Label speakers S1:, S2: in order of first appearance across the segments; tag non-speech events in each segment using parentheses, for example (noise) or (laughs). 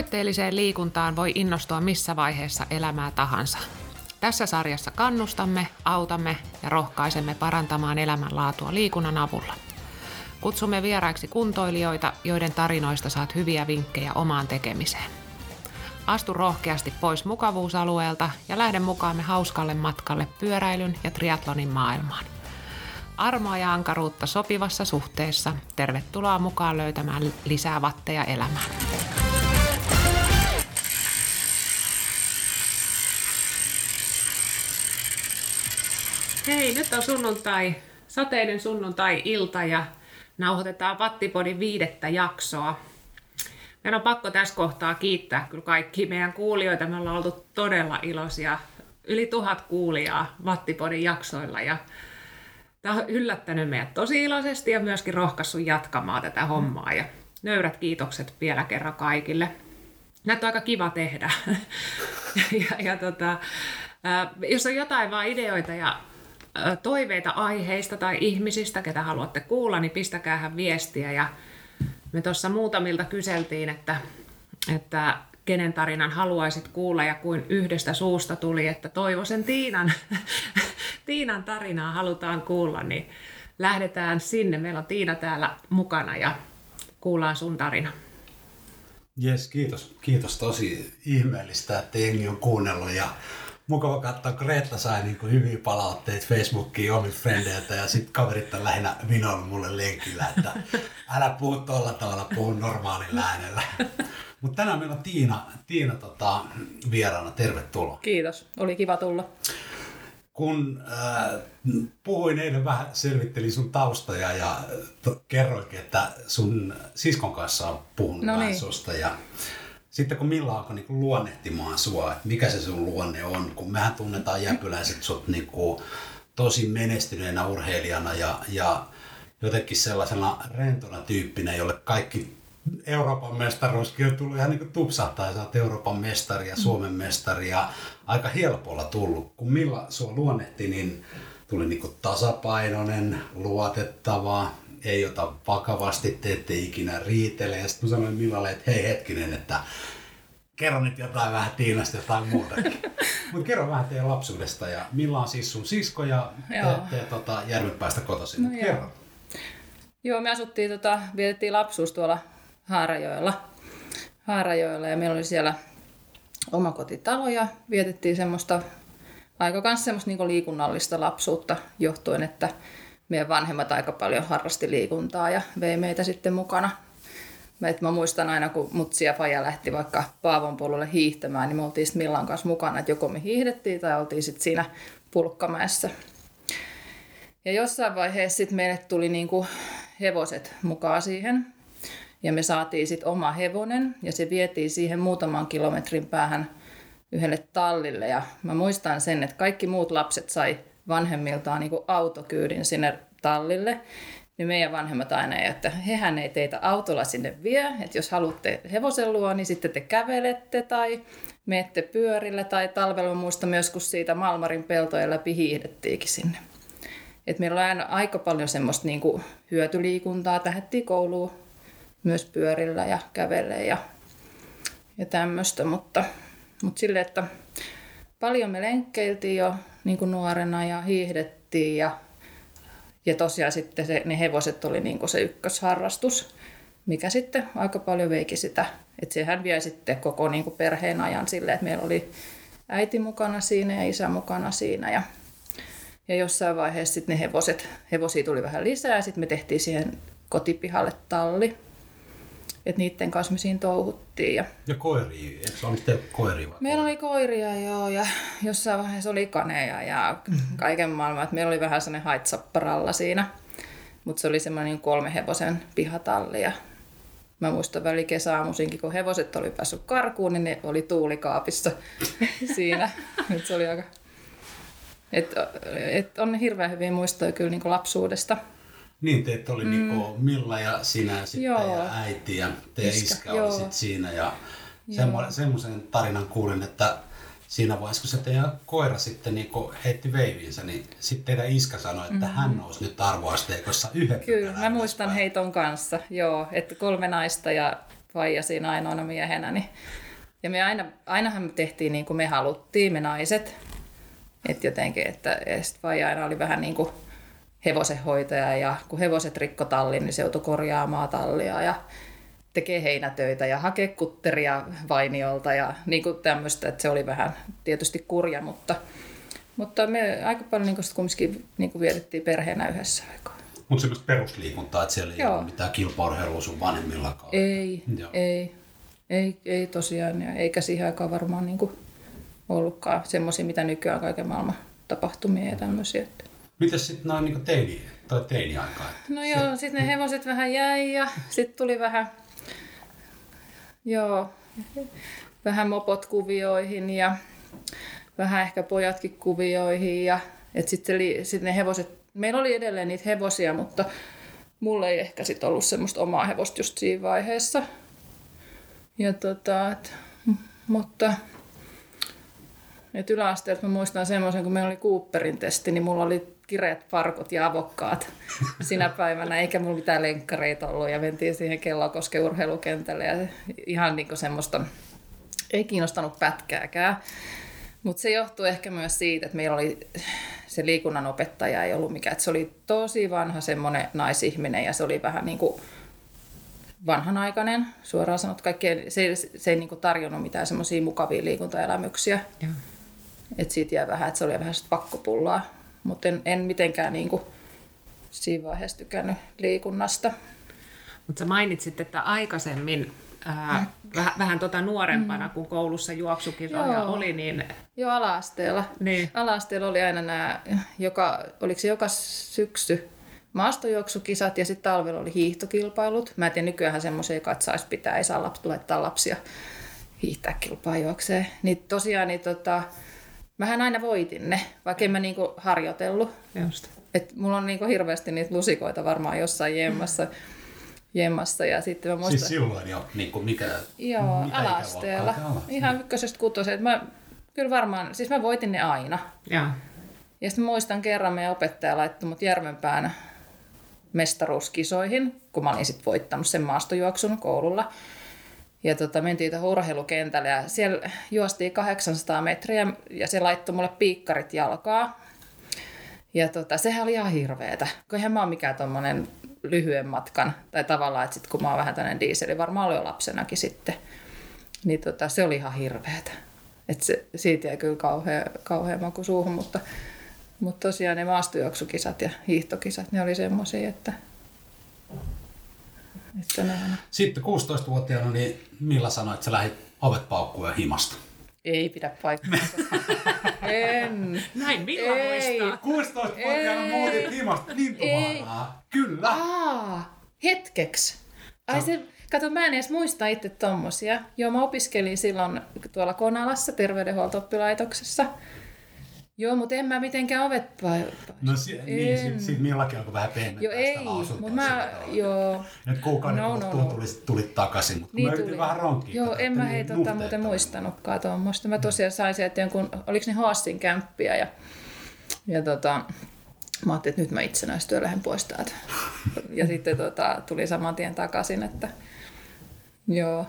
S1: Tavoitteelliseen liikuntaan voi innostua missä vaiheessa elämää tahansa. Tässä sarjassa kannustamme, autamme ja rohkaisemme parantamaan elämänlaatua liikunnan avulla. Kutsumme vieraiksi kuntoilijoita, joiden tarinoista saat hyviä vinkkejä omaan tekemiseen. Astu rohkeasti pois mukavuusalueelta ja lähde mukaamme hauskalle matkalle pyöräilyn ja triatlonin maailmaan. Armoa ja ankaruutta sopivassa suhteessa. Tervetuloa mukaan löytämään lisää vatteja elämään. Hei, nyt on sunnuntai, sateinen sunnuntai-ilta ja nauhoitetaan Vattipodin viidettä jaksoa. Meidän on pakko tässä kohtaa kiittää kyllä kaikki meidän kuulijoita. Me ollaan oltu todella iloisia. Yli tuhat kuulijaa Vattipodin jaksoilla ja tämä on yllättänyt meidät tosi iloisesti ja myöskin rohkaissut jatkamaan tätä hommaa. Ja nöyrät kiitokset vielä kerran kaikille. Näitä on aika kiva tehdä. (laughs) ja, ja tota, jos on jotain vaan ideoita ja toiveita aiheista tai ihmisistä, ketä haluatte kuulla, niin pistäkäähän viestiä. Ja me tuossa muutamilta kyseltiin, että, että kenen tarinan haluaisit kuulla ja kuin yhdestä suusta tuli, että Toivosen Tiinan, (laughs) Tiinan tarinaa halutaan kuulla, niin lähdetään sinne. Meillä on Tiina täällä mukana ja kuullaan sun tarina.
S2: Jes, kiitos. Kiitos tosi ihmeellistä, että jengi on kuunnellut ja mukava katsoa, kun Reetta sai niin kuin hyviä palautteita Facebookiin omilta frendeiltä ja sitten kaverit on lähinnä vinoilla mulle lenkillä, että älä puhu tuolla tavalla, puhu normaalilla äänellä. Mutta tänään meillä on Tiina, Tiina tota, vieraana, tervetuloa.
S3: Kiitos, oli kiva tulla.
S2: Kun äh, puhuin eilen vähän, selvittelin sun taustoja ja to, kerroinkin, että sun siskon kanssa on puhunut no niin. susta ja sitten kun Milla alkoi niin luonnehtimaan sua, että mikä se sun luonne on, kun mehän tunnetaan jäpyläiset sut niin kuin tosi menestyneenä urheilijana ja, ja jotenkin sellaisena rentona tyyppinä, jolle kaikki Euroopan mestaruuskin on tullut ihan niin kuin tupsahtaa ja sä oot Euroopan mestari ja Suomen mestari ja aika helpolla tullut. Kun Milla sua luonnehti, niin tuli niin kuin tasapainoinen, luotettava, ei ota vakavasti, te ette ikinä riitele. Ja sitten mä sanoin Millalle, että hei hetkinen, että kerro nyt jotain vähän Tiinasta jotain muutakin. (laughs) Mutta kerro vähän teidän lapsuudesta ja Milla on siis sun sisko ja te, te tota, Järvenpäästä kotoisin. No kerro. Joo.
S3: joo, me asuttiin, tota, vietettiin lapsuus tuolla Haarajoella. Haarajoella ja meillä oli siellä omakotitalo ja vietettiin semmoista aika kanssa semmoista niin liikunnallista lapsuutta johtuen, että meidän vanhemmat aika paljon harrasti liikuntaa ja vei meitä sitten mukana. Et mä muistan aina, kun mutsi ja faija lähti vaikka Paavon puolelle hiihtämään, niin me oltiin sitten Millan kanssa mukana, että joko me hiihdettiin tai oltiin sitten siinä pulkkamäessä. Ja jossain vaiheessa sitten meille tuli niinku hevoset mukaan siihen. Ja me saatiin sitten oma hevonen ja se vietiin siihen muutaman kilometrin päähän yhdelle tallille. Ja mä muistan sen, että kaikki muut lapset sai vanhemmiltaan niin autokyydin sinne tallille, niin meidän vanhemmat aina, että hehän ei teitä autolla sinne vie, että jos haluatte hevosen luo, niin sitten te kävelette tai menette pyörillä tai talvella muista myös, kun siitä Malmarin peltojen läpi hiihdettiinkin sinne. Et meillä on aina aika paljon semmoista niin kuin hyötyliikuntaa, tähettiin kouluun myös pyörillä ja kävelle ja, ja tämmöistä, mutta, mutta sille, että paljon me lenkkeiltiin jo niin kuin nuorena ja hiihdettiin ja, ja tosiaan sitten se, ne hevoset oli niin kuin se ykkösharrastus, mikä sitten aika paljon veiki sitä. Että sehän vie sitten koko niin kuin perheen ajan silleen, että meillä oli äiti mukana siinä ja isä mukana siinä ja, ja jossain vaiheessa sitten ne hevoset, hevosia tuli vähän lisää ja sitten me tehtiin siihen kotipihalle talli että niiden kanssa me siinä touhuttiin. Ja,
S2: ja koiria, eikö olitte koiria? Vai
S3: meillä oli koiria joo ja (laughs) jossain vaiheessa oli kaneja ja mm-hmm. kaiken maailman. Että meillä oli vähän sellainen haitsapparalla siinä, mutta se oli semmoinen niin kolme hevosen pihatalli ja Mä muistan väli kesäaamuisinkin, kun hevoset oli päässyt karkuun, niin ne oli tuulikaapissa (laughs) siinä. Et se oli aika... Et, et on hirveän hyviä muistoja kyllä niin lapsuudesta.
S2: Niin, teitä oli mm. niinku Milla ja sinä sitten joo. ja äiti ja teidän iskä, iskä oli siinä. Ja semmoisen tarinan kuulin, että siinä vaiheessa, kun se teidän koira sitten niinku heitti veiviinsä, niin sitten teidän iskä sanoi, että mm-hmm. hän nousi nyt arvoasteikossa yhden
S3: Kyllä, mä muistan heiton kanssa, joo, että kolme naista ja vaija siinä ainoana miehenä. Niin. Ja me aina, ainahan me tehtiin niin kuin me haluttiin, me naiset. Että jotenkin, että vaija aina oli vähän niin kuin hevosenhoitaja ja kun hevoset rikko tallin, niin se joutui korjaamaan tallia ja tekee heinätöitä ja hakee kutteria vainiolta ja niin kuin tämmöistä, että se oli vähän tietysti kurja, mutta, mutta me aika paljon niin kuin kumminkin niin kuin vietettiin perheenä yhdessä aikaa.
S2: Mutta semmoista perusliikuntaa, että siellä ei Joo. ole mitään kilpaurheilua sun vanhemmillakaan.
S3: Ei, Joo. ei, ei, ei tosiaan, ja eikä siihen aikaan varmaan niin kuin ollutkaan semmoisia, mitä nykyään kaiken maailman tapahtumia ja tämmöisiä.
S2: Mitäs sitten noin niin teini, tai teini-aikaa?
S3: No joo, sitten ne hevoset vähän jäi ja sitten tuli vähän, joo, vähän mopot kuvioihin ja vähän ehkä pojatkin kuvioihin ja sitten sit ne hevoset, meillä oli edelleen niitä hevosia, mutta mulla ei ehkä sitten ollut semmoista omaa hevosta just siinä vaiheessa. Ja tota, et, mutta et yläasteelta mä muistan semmoisen, kun meillä oli Cooperin testi, niin mulla oli kireet parkot ja avokkaat (laughs) sinä päivänä, eikä mulla mitään lenkkareita ollut. Ja mentiin siihen Kellokosken urheilukentälle ja ihan niin semmoista, ei kiinnostanut pätkääkään. Mutta se johtuu ehkä myös siitä, että meillä oli se liikunnan opettaja ei ollut mikään. Se oli tosi vanha semmoinen naisihminen ja se oli vähän niin kuin vanhanaikainen, suoraan sanot kaikkea. Se, se ei niin kuin tarjonnut mitään semmoisia mukavia liikuntaelämyksiä. Että siitä jää vähän, että se oli vähän pakkopullaa. Mutta en, en mitenkään niin kuin siinä vaiheessa tykännyt liikunnasta.
S1: Mutta mainitsit, että aikaisemmin ää, mm. vähän, vähän tota nuorempana, mm. kun koulussa juoksukisoja Joo. oli, niin...
S3: Joo, ala-asteella. Niin. Ala-asteella oli aina nämä, joka, oliko se joka syksy maastojuoksukisat ja sitten talvella oli hiihtokilpailut. Mä en tiedä, nykyään semmoisia, joka saisi pitää, ei saa laittaa lapsia hiihtää kilpaa juokseen. Niin tosiaan, niin tota, mähän aina voitin ne, vaikka en mä niinku harjoitellut. Just. Et mulla on niinku hirveästi niitä lusikoita varmaan jossain jemmassa. jemmassa ja sitten mä muistan...
S2: Siis silloin jo, niin kuin mikä,
S3: Joo, mitä alasteella. Ihan ykkösestä kutoseen. Mä, kyllä varmaan, siis mä voitin ne aina. Ja, ja sitten muistan kerran meidän opettaja laittoi mut Järvenpään mestaruuskisoihin, kun mä olin sitten voittanut sen maastojuoksun koululla. Ja tota, mentiin tuohon urheilukentälle ja siellä juostiin 800 metriä ja se laittoi mulle piikkarit jalkaa. Ja tota, sehän oli ihan hirveetä, kun eihän mä ole mikään tommonen lyhyen matkan, tai tavallaan, että sit kun mä oon vähän tämmöinen diiseli, varmaan oli jo lapsenakin sitten, niin tota, se oli ihan hirveetä. Et se, siitä jäi kyllä kauhea, kauhea maku suuhun, mutta, mutta tosiaan ne maastojuoksukisat ja hiihtokisat, ne oli semmoisia, että
S2: Sitten 16-vuotiaana, niin Milla sanoi, että sä lähdit ovet paukkuun himasta.
S3: Ei pidä paikkaa. (laughs) en.
S1: Näin Milla Ei.
S2: muistaa. 16-vuotiaana muutit himasta lintuvaaraan. Kyllä.
S3: Aa, hetkeksi. Ai se, kato, mä en edes muista itse tommosia. Joo, mä opiskelin silloin tuolla Konalassa terveydenhuolto-oppilaitoksessa. Joo, mutta en mä mitenkään ovet vai...
S2: No si- niin, siitä, siitä Millakin alkoi vähän pehmeä
S3: Joo, ei, mutta mä, joo.
S2: Nyt kuukauden no, no, no. tulit, tulit takaisin, mutta niin mä yritin vähän ronkkia.
S3: Joo, en mä hei tota muuten muistanutkaan tuommoista. Mä tosiaan sain sieltä jonkun, oliko ne Haassin kämppiä ja, ja tota, mä ajattelin, että nyt mä itsenäistyä lähden pois täältä. (laughs) ja sitten tota, tuli saman tien takaisin, että joo.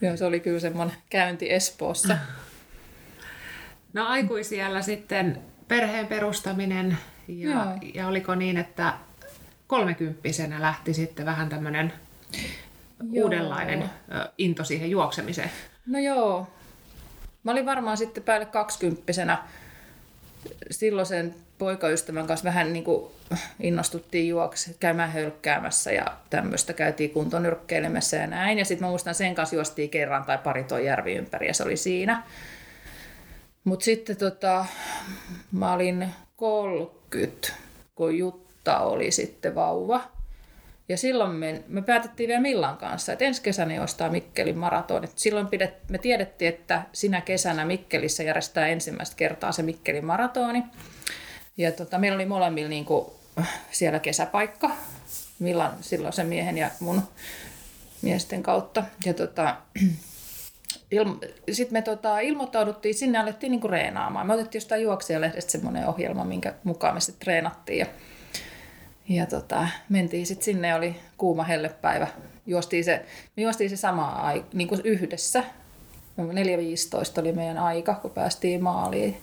S3: Joo, se oli kyllä semmoinen käynti Espoossa. (laughs)
S1: No aikuisiellä sitten perheen perustaminen ja, ja oliko niin, että kolmekymppisenä lähti sitten vähän tämmöinen uudenlainen into siihen juoksemiseen?
S3: No joo. Mä olin varmaan sitten päälle kaksikymppisenä silloisen poikaystävän kanssa vähän niin kuin innostuttiin juoksi, käymään hölkkäämässä ja tämmöistä käytiin kuntonyrkkeilemässä ja näin. Ja sitten mä muistan sen kanssa juostiin kerran tai pari tuon järvi ympäri ja se oli siinä. Mutta sitten tota, mä olin 30, kun Jutta oli sitten vauva. Ja silloin me, me päätettiin vielä Millan kanssa, että ensi kesänä ostaa Mikkelin maraton. Et silloin pidet, me tiedettiin, että sinä kesänä Mikkelissä järjestää ensimmäistä kertaa se Mikkelin maratoni. Ja tota, meillä oli molemmilla niinku siellä kesäpaikka, Millan silloin sen miehen ja mun miesten kautta. Ja tota, ilmo- sitten me tota, ilmoittauduttiin, sinne alettiin niinku reenaamaan. Me otettiin jostain juoksijalehdestä semmoinen ohjelma, minkä mukaan me sitten treenattiin. Ja, ja tota, mentiin sitten sinne, oli kuuma hellepäivä juostiin se, me juostiin se sama aika, niin kuin yhdessä. 4.15 oli meidän aika, kun päästiin maaliin.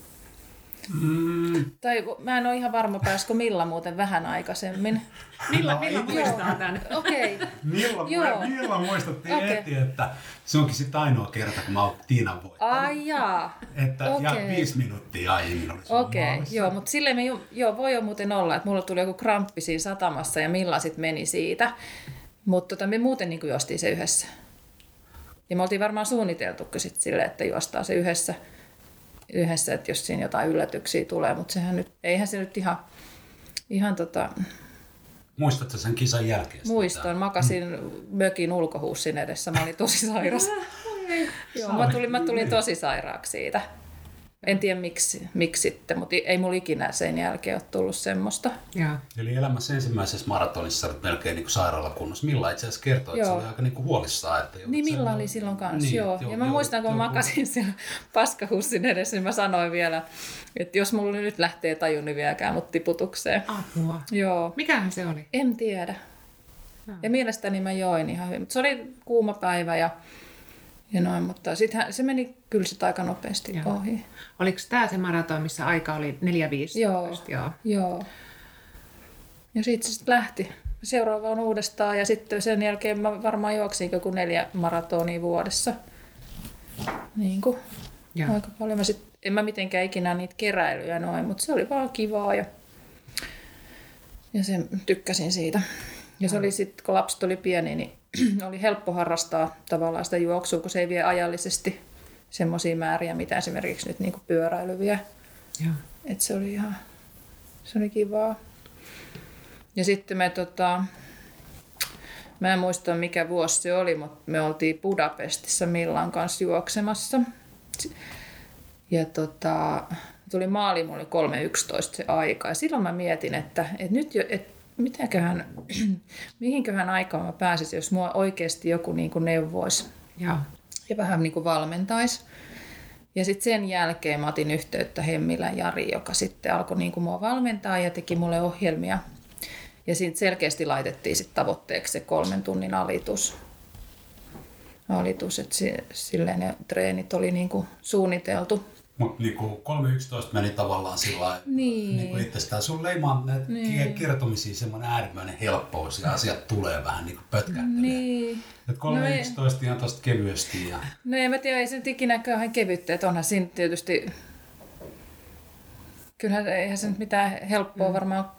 S3: Mm. Tai mä en ole ihan varma, pääskö Milla muuten vähän aikaisemmin. (laughs)
S1: Milla, no, Milla muistaa tämän. (laughs)
S3: Okei. Okay.
S2: Milla, Joo. Milla muistettiin okay. heti, että se onkin sitten ainoa kerta, kun mä oon Tiinan voittanut.
S3: Ai jaa.
S2: Että okay. ja viisi minuuttia aiemmin oli
S3: Okei, okay. joo, mutta silleen me, joo, voi jo muuten olla, että mulla tuli joku kramppi siinä satamassa ja Milla sitten meni siitä. Mutta tota, me muuten niin juostiin se yhdessä. Ja me oltiin varmaan suunniteltu sitten silleen, että juostaan se yhdessä yhdessä, että jos siinä jotain yllätyksiä tulee, mutta sehän nyt, eihän se nyt ihan, ihan tota...
S2: Muistatko sen kisan jälkeen?
S3: Muistan, makasin mm. mökin ulkohuussin edessä, mä olin tosi sairas. (laughs) Joo, mä tulin, mä tulin tosi sairaaksi siitä. En tiedä miksi, miksi sitten, mutta ei mulla ikinä sen jälkeen ole tullut semmoista.
S2: Ja. Eli elämässä ensimmäisessä maratonissa olet melkein niin sairaalakunnossa. Milla itse asiassa kertoi, että se oli aika niin kuin huolissaan. Että
S3: niin Milla oli silloin kanssa, niin, joo. joo. Ja mä joo, muistan, kun joo, mä makasin siellä paskahussin edessä, niin mä sanoin vielä, että jos mulla nyt lähtee tajun, niin vieläkään mut tiputukseen.
S1: Apua.
S3: Joo.
S1: Mikähän se oli?
S3: En tiedä. Ja, ja mielestäni mä join ihan hyvin. Mutta se oli kuuma päivä ja ja noin, mutta sitten se meni kyllä sit aika nopeasti joo. ohi.
S1: Oliko tämä se maraton, missä aika oli 4.15?
S3: Joo, joo. joo. Ja sitten se sit lähti. Seuraava on uudestaan ja sitten sen jälkeen mä varmaan juoksin joku neljä maratonia vuodessa. Niin kuin joo. aika paljon. Mä sit, en mä mitenkään ikinä niitä keräilyjä noin, mutta se oli vaan kivaa ja, ja sen tykkäsin siitä. Ja se oli sitten, kun lapset oli pieni, niin (clears throat) oli helppo harrastaa tavallaan sitä juoksua, kun se ei vie ajallisesti semmoisia määriä, mitä esimerkiksi nyt niin pyöräily vie. Et se oli ihan se oli kivaa. Ja sitten me tota, mä en muista mikä vuosi se oli, mutta me oltiin Budapestissa Millan kanssa juoksemassa. Ja tota, tuli maali, mulla oli 3.11 se aika. Ja silloin mä mietin, että, että nyt jo, että mitäköhän, (clears throat) mihinköhän aikaan mä pääsisin, jos mua oikeasti joku niin kuin neuvoisi ja. ja vähän niin kuin valmentaisi. Ja sitten sen jälkeen mä otin yhteyttä Hemmilän Jari, joka sitten alkoi niin kuin mua valmentaa ja teki mulle ohjelmia. Ja siitä selkeästi laitettiin sitten tavoitteeksi se kolmen tunnin alitus. alitus että silleen ne treenit oli niin kuin suunniteltu.
S2: Mutta niinku 3.11 meni tavallaan sillä niin. niinku itsestään. Sun leimaa niin. kertomisiin semmoinen äärimmäinen helppous ja asiat tulee vähän niinku pötkähtelee.
S3: Niin.
S2: Et 3.11 no ihan tosta kevyesti. Ja...
S3: No en mä tiedä, ei se nyt ikinä kauhean kevyttä. Että onhan siinä tietysti... Kyllähän eihän se nyt mitään helppoa mm. varmaan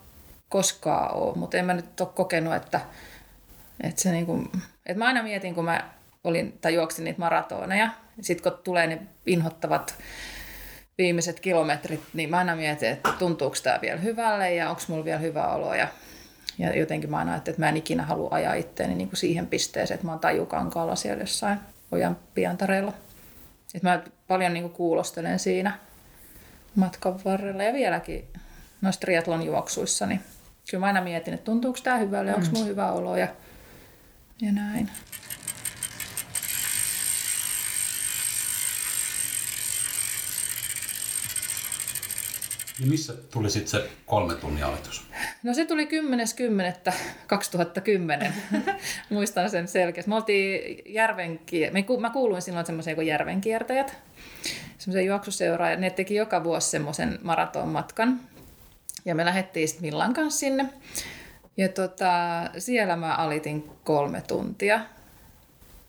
S3: koskaan ole, mutta en mä nyt ole kokenut, että, että se niinku... Että mä aina mietin, kun mä olin tai juoksin niitä maratoneja, sitten kun tulee ne inhottavat viimeiset kilometrit, niin mä aina mietin, että tuntuuko tämä vielä hyvälle ja onko mulla vielä hyvä olo. Ja, ja jotenkin mä aina ajattelin, että mä en ikinä halua ajaa itteeni niin kuin siihen pisteeseen, että mä oon tajukankaalla siellä jossain ojan piantareella. Että mä paljon niin kuin kuulostelen siinä matkan varrella ja vieläkin noissa triatlon juoksuissa, niin kyllä mä aina mietin, että tuntuuko tämä hyvälle, mm. onko mulla hyvä olo ja, ja näin.
S2: Ja missä tuli sitten se kolme tunnin alitus?
S3: No se tuli 10.10.2010. (laughs) Muistan sen selkeästi. Me oltiin järvenkier... Mä kuuluin silloin semmoiseen kuin järvenkiertäjät. Semmoisen juoksuseuraan. Ja ne teki joka vuosi semmoisen maratonmatkan. Ja me lähdettiin sitten Millan kanssa sinne. Ja tota, siellä mä alitin kolme tuntia.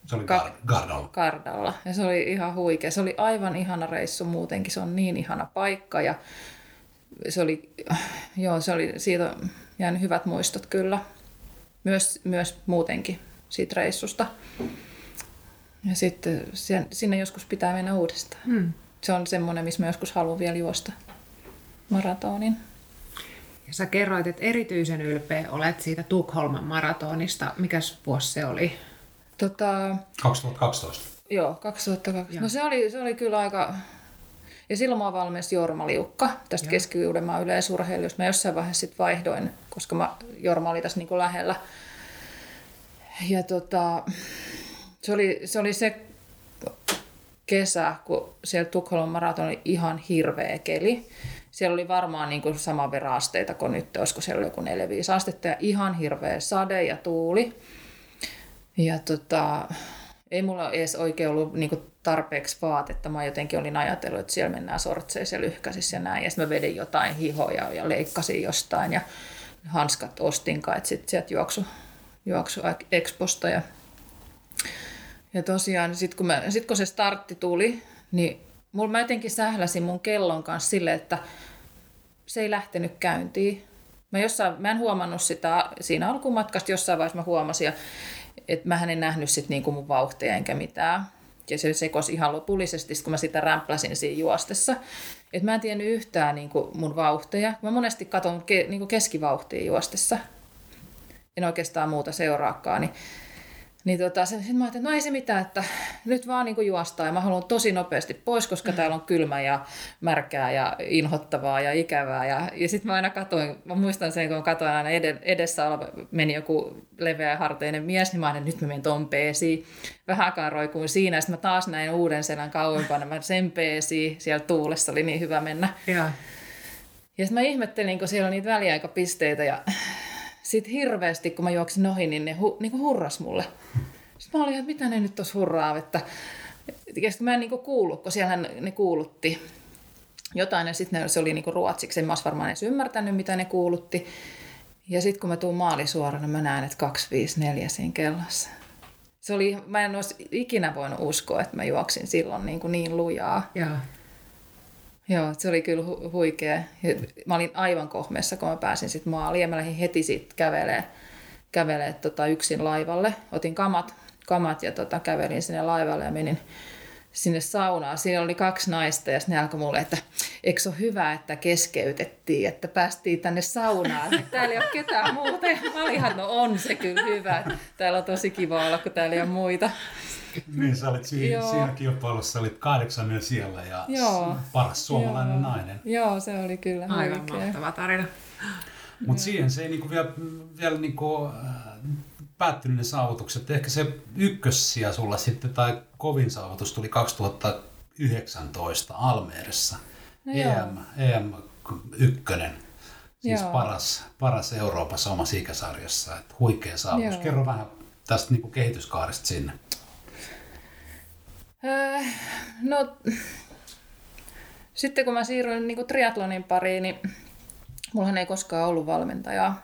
S2: Se oli Ka- Gardalla.
S3: Gardalla. Ja se oli ihan huikea. Se oli aivan ihana reissu muutenkin. Se on niin ihana paikka. Ja se oli, joo, se oli, siitä jäänyt hyvät muistot kyllä. Myös, myös muutenkin siitä reissusta. Ja sitten sinne joskus pitää mennä uudestaan. Hmm. Se on semmoinen, missä mä joskus haluan vielä juosta maratonin.
S1: Ja sä kerroit, että erityisen ylpeä olet siitä Tukholman maratonista. Mikäs vuosi se oli?
S3: Tota,
S2: 2012.
S3: Joo, 2012. Joo. No se oli, se oli kyllä aika, ja silloin mä valmensi Jorma Liukka tästä Keski-Uudenmaan yleisurheilusta. Mä jossain vaiheessa sitten vaihdoin, koska mä, Jorma oli tässä niin lähellä. Ja tota, se, oli, se oli se kesä, kun siellä Tukholman maraton oli ihan hirveä keli. Siellä oli varmaan niin kuin saman verran asteita kuin nyt, olisiko siellä joku 4-5 astetta ja ihan hirveä sade ja tuuli. Ja tota, ei mulla edes oikein ollut niinku tarpeeksi vaatetta. Mä jotenkin olin ajatellut, että siellä mennään sortseissa ja lyhkäisissä ja näin. Ja sitten mä vedin jotain hihoja ja leikkasin jostain ja hanskat ostin kai, sitten sieltä juoksu, juoksu Exposta. Ja, ja tosiaan sitten kun, sit kun se startti tuli, niin mulla mä jotenkin sähläsin mun kellon kanssa sille, että se ei lähtenyt käyntiin. Mä, jossain, mä en huomannut sitä siinä alkumatkasta, jossain vaiheessa mä huomasin, että mä en nähnyt sit niinku mun vauhtia enkä mitään. Ja se sekosi ihan lopullisesti, kun mä sitä rämpläsin siinä juostessa. Et mä en tiennyt yhtään niinku mun vauhteja. Mä monesti katson ke, niinku keskivauhtia juostessa. En oikeastaan muuta seuraakaan. Niin niin tota, sitten mä ajattelin, että no ei se mitään, että nyt vaan niin juostaan ja mä haluan tosi nopeasti pois, koska mm. täällä on kylmä ja märkää ja inhottavaa ja ikävää. Ja, ja sitten mä aina katoin, mä muistan sen, kun katoin aina edessä oleva, meni joku leveä harteinen mies, niin mä että nyt mä menen ton peesiin. Vähänkään roikuin siinä, sitten mä taas näin uuden selän kauempana, mä sen peesiin, siellä tuulessa oli niin hyvä mennä. Ja, ja sitten mä ihmettelin, kun siellä on niitä väliaikapisteitä ja sitten hirveästi, kun mä juoksin ohi, niin ne hu, niin hurras mulle. Sitten mä olin, että mitä ne nyt tuossa hurraa, että ja mä en niin kuullut, kun siellä ne kuulutti jotain, ja sitten se oli niin ruotsiksi, en mä varmaan edes ymmärtänyt, mitä ne kuulutti. Ja sitten kun mä tuun maalisuorana, niin mä näen, että 254 siinä kellossa. Se oli, mä en olisi ikinä voinut uskoa, että mä juoksin silloin niin, kuin niin lujaa. Ja. Joo, se oli kyllä hu- huikea. Mä olin aivan kohmeessa, kun mä pääsin sitten maaliin ja mä lähdin heti sitten kävelee, kävelee tota yksin laivalle. Otin kamat, kamat ja tota, kävelin sinne laivalle ja menin sinne saunaan. Siinä oli kaksi naista ja ne alkoi mulle, että eikö se ole hyvä, että keskeytettiin, että päästiin tänne saunaan. (laughs) Täällä ei ole ketään muuta. Mä olin ihan, no on se kyllä hyvä. Täällä on tosi kiva olla, kun täällä ei ole muita. (laughs)
S2: niin, sä olit siinä, siinä kilpailussa, olit kahdeksannen siellä ja Joo. paras suomalainen
S3: Joo.
S2: nainen.
S3: Joo, se oli kyllä
S1: Aivan huikea. mahtava tarina.
S2: Mutta siihen se ei niinku vielä, vielä niinku, äh, päättynyt ne saavutukset. Ehkä se ykkössiä sulla sitten, tai kovin saavutus tuli 2019 Almeerissa. No EM, EM ykkönen. Siis paras, paras Euroopassa omassa ikäsarjassa. Et huikea saavutus. Joo. Kerro vähän tästä niin kuin kehityskaaresta sinne?
S3: Öö, no, sitten kun mä siirryin niin kuin triatlonin pariin, niin mullahan ei koskaan ollut valmentajaa.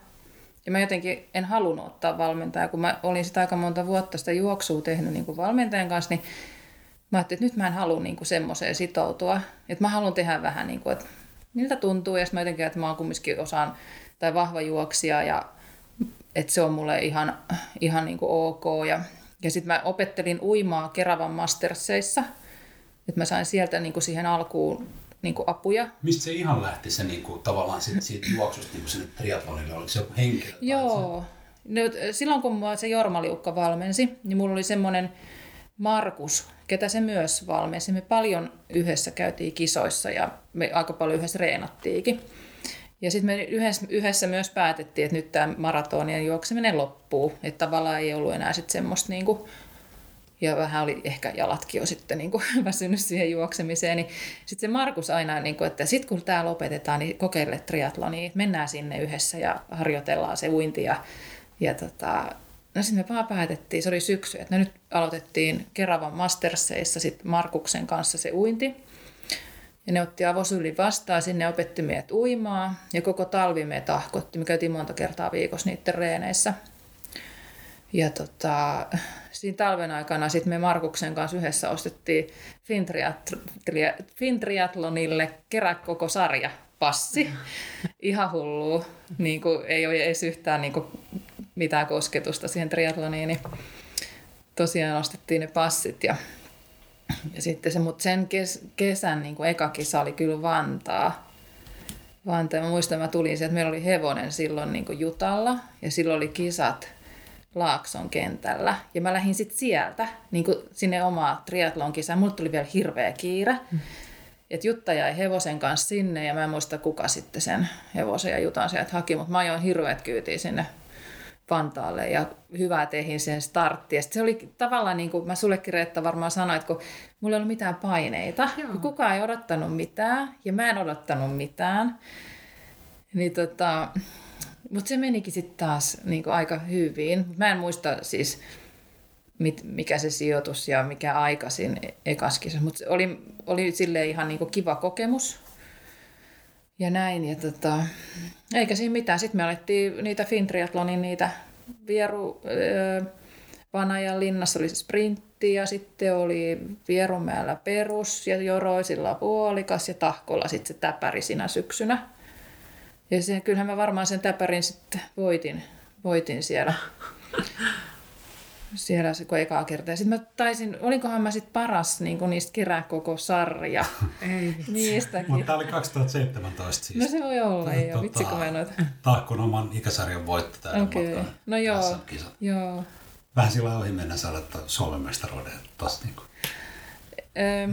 S3: Ja mä jotenkin en halunnut ottaa valmentajaa, kun mä olin sitä aika monta vuotta sitä juoksua tehnyt niin kuin valmentajan kanssa, niin mä ajattelin, että nyt mä en halua niin semmoiseen sitoutua. Että mä haluan tehdä vähän niin kuin, että miltä tuntuu. Ja sitten mä jotenkin, että mä oon kumminkin osaan tai vahva juoksija ja että se on mulle ihan, ihan niin kuin ok. Ja, ja sitten mä opettelin uimaa Keravan Mastersseissa, että mä sain sieltä niin kuin siihen alkuun niin kuin apuja.
S2: Mistä se ihan lähti se niin kuin, tavallaan siitä, siitä juoksusta niin kuin sinne triathlonille? Oliko se joku henkilö?
S3: Joo. No, silloin kun mua se Jorma Liukka valmensi, niin mulla oli semmoinen Markus, ketä se myös valmensi. Me paljon yhdessä käytiin kisoissa ja me aika paljon yhdessä reenattiinkin. Ja sitten me yhdessä, yhdessä myös päätettiin, että nyt tämä maratonien juokseminen loppuu. Että tavallaan ei ollut enää sitten semmoista niinku, ja vähän oli ehkä jalatkin jo sitten niinku (laughs) väsynyt siihen juoksemiseen. Niin sitten se Markus aina, niinku, että sitten kun tämä lopetetaan, niin kokeile triatlonia. Mennään sinne yhdessä ja harjoitellaan se uinti. Ja, ja tota, no sitten me vaan päätettiin, se oli syksy, että no nyt aloitettiin Keravan Mastersseissa sitten Markuksen kanssa se uinti. Ja ne otti avosyllin vastaan, sinne opetti meidät uimaa ja koko talvi me tahkotti. Me käytiin monta kertaa viikossa niiden reeneissä. Ja tota, siinä talven aikana sitten me Markuksen kanssa yhdessä ostettiin Fintriathlonille kerä koko sarja passi. (laughs) Ihan hullu. Niin kuin, ei ole edes yhtään niin kuin, mitään kosketusta siihen triathloniin. Niin tosiaan ostettiin ne passit ja ja sitten se, mutta sen kes, kesän niin kuin eka kisa oli kyllä Vantaa. Vantaa. Mä muistan, mä tulin sieltä, meillä oli hevonen silloin niin kuin Jutalla ja silloin oli kisat Laakson kentällä. Ja mä lähdin sitten sieltä niin kuin sinne omaa triatlon kisaan. Mulle tuli vielä hirveä kiire. Mm. Et Jutta jäi hevosen kanssa sinne ja mä en muista kuka sitten sen hevosen ja Jutan sieltä haki, mutta mä ajoin hirveät kyytiin sinne Vantaalle ja hyvää tehin sen startti. Ja se oli tavallaan, niin kuin mä sullekin Reetta varmaan sanoin, että kun mulla ei ollut mitään paineita, Joo. kukaan ei odottanut mitään ja mä en odottanut mitään. Niin tota, mutta se menikin sitten taas niin kuin aika hyvin. Mä en muista siis, mit, mikä se sijoitus ja mikä aika siinä ekaskissa. Mutta oli, oli silleen ihan niinku kiva kokemus. Ja näin. Ja tota, eikä siinä mitään. Sitten me alettiin niitä Fintriathlonin niitä vieru... Öö, Vanajan linnassa oli se sprintti ja sitten oli Vierumäellä perus ja Joroisilla puolikas ja Tahkolla sitten se täpäri sinä syksynä. Ja se, kyllähän mä varmaan sen täpärin sitten voitin, voitin siellä. (laughs) siellä se kun ekaa kertaa. Sitten mä taisin, olinkohan mä sitten paras niin niistä kerää koko sarja. (laughs)
S1: Ei
S3: Niistäkin.
S2: Mutta tämä oli 2017 siis.
S3: No se voi olla, ei tota, vitsi kun mä noita.
S2: Tahkon oman ikäsarjan voitti tällä
S3: Okei.
S2: matkan
S3: No joo, joo.
S2: Vähän sillä ohi mennä saada Suomen mestaruuden tossa niinku.
S3: Öö,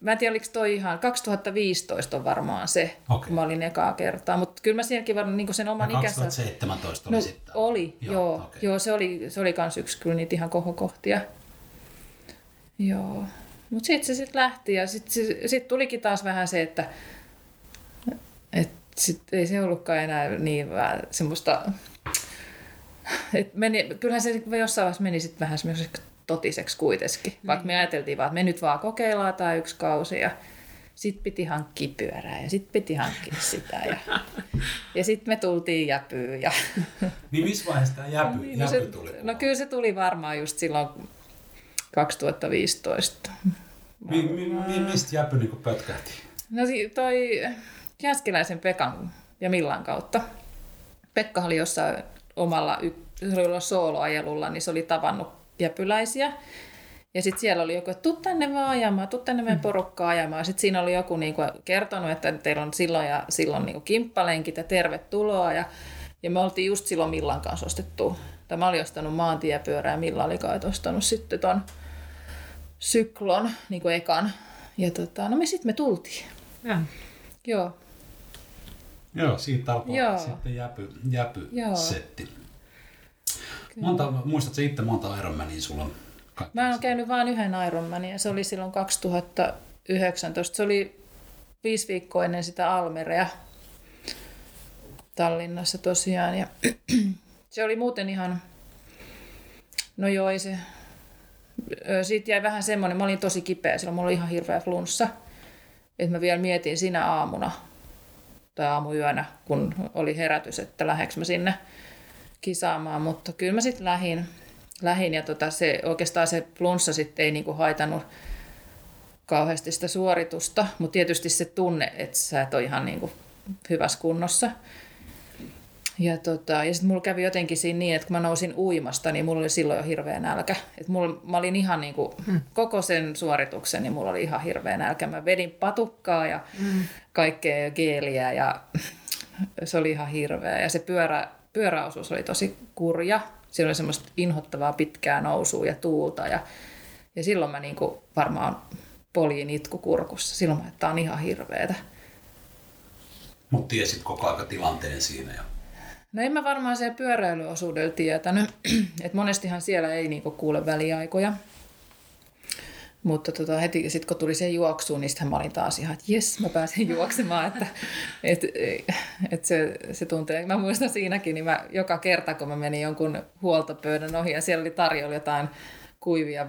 S3: mä en tiedä, oliko toi ihan, 2015 on varmaan se,
S2: Okei.
S3: kun mä olin ekaa kertaa, mutta kyllä mä sielläkin varmaan niin sen oman ikänsä...
S2: 2017 oli
S3: No,
S2: sitten.
S3: oli, joo. Joo,
S2: okei.
S3: joo se, oli, se oli kans yksi kyllä niitä ihan kohokohtia. Joo. Mutta sitten se sitten lähti ja sitten sit tulikin taas vähän se, että et sit ei se ollutkaan enää niin vähän semmoista... Et meni, kyllähän se jossain vaiheessa meni sitten vähän semmoiseksi totiseksi kuitenkin. Vaikka me ajateltiin vaan, että me nyt vaan kokeillaan tämä yksi kausi ja sitten piti hankkia pyörää ja sitten piti hankkia sitä. Ja, ja sitten me tultiin jäpyyn. Ja,
S2: Niin missä vaiheessa tämä jäpy,
S3: Niin, no,
S2: jäpy tuli?
S3: no kyllä se tuli varmaan just silloin 2015.
S2: Mi, mi, mi, mistä jäpy niinku pötkähti?
S3: No si- toi Jääskeläisen Pekan ja Millan kautta. Pekka oli jossain omalla, se oli ollut sooloajelulla, niin se oli tavannut jäpyläisiä. Ja sitten siellä oli joku, että tuu tänne vaan ajamaan, tuu tänne meidän porukkaa ajamaan. Sitten siinä oli joku niinku kertonut, että teillä on silloin ja silloin niinku kimppalenkit ja tervetuloa. Ja, ja me oltiin just silloin Millan kanssa ostettu, tai mä olin ostanut maantiepyörää ja Milla oli kai ostanut sitten ton syklon, niin kuin ekan. Ja tota, no me sitten me tultiin.
S1: Joo.
S3: Joo,
S2: Joo, siitä alkoi
S3: Joo.
S2: sitten jäpy, jäpy
S3: Joo.
S2: setti. Monta, muistatko itse monta Ironmania sulla on?
S3: Mä oon käynyt vain yhden Ironmanin ja se oli silloin 2019. Se oli viisi viikkoa ennen sitä Almerea Tallinnassa tosiaan. Ja (clears throat) se oli muuten ihan, no joo, ei se, siitä jäi vähän semmoinen, mä olin tosi kipeä, silloin mulla oli ihan hirveä flunssa. Että mä vielä mietin sinä aamuna tai aamuyönä, kun oli herätys, että lähdekö mä sinne kisaamaan, mutta kyllä mä sitten lähin, lähin ja tota se, oikeastaan se flunssa sitten ei niinku haitannut kauheasti sitä suoritusta, mutta tietysti se tunne, että sä et ole ihan niinku hyvässä kunnossa. Ja, tota, ja sitten mulla kävi jotenkin siinä niin, että kun mä nousin uimasta, niin mulla oli silloin jo hirveä nälkä. Et mulla, mä olin ihan niin kuin, hmm. koko sen suorituksen, niin mulla oli ihan hirveä nälkä. Mä vedin patukkaa ja hmm. kaikkea geeliä ja se oli ihan hirveä. Ja se pyörä, pyöräosuus oli tosi kurja. Siellä oli semmoista inhottavaa pitkää nousua ja tuulta. Ja, ja silloin mä niin kuin varmaan poljin itku kurkussa. Silloin mä, että tää on ihan hirveetä.
S2: Mutta tiesit koko aika tilanteen siinä. Ja...
S3: No en mä varmaan siellä pyöräilyosuudella tietänyt, (clears throat) että monestihan siellä ei niinku kuule väliaikoja. Mutta tota, heti sit kun tuli se juoksuun, niin sitten mä olin taas ihan, että jes, mä pääsen (laughs) juoksemaan, että et, et se, se tuntee. Mä muistan siinäkin, niin mä joka kerta kun mä menin jonkun huoltopöydän ohi ja siellä oli tarjolla jotain kuivia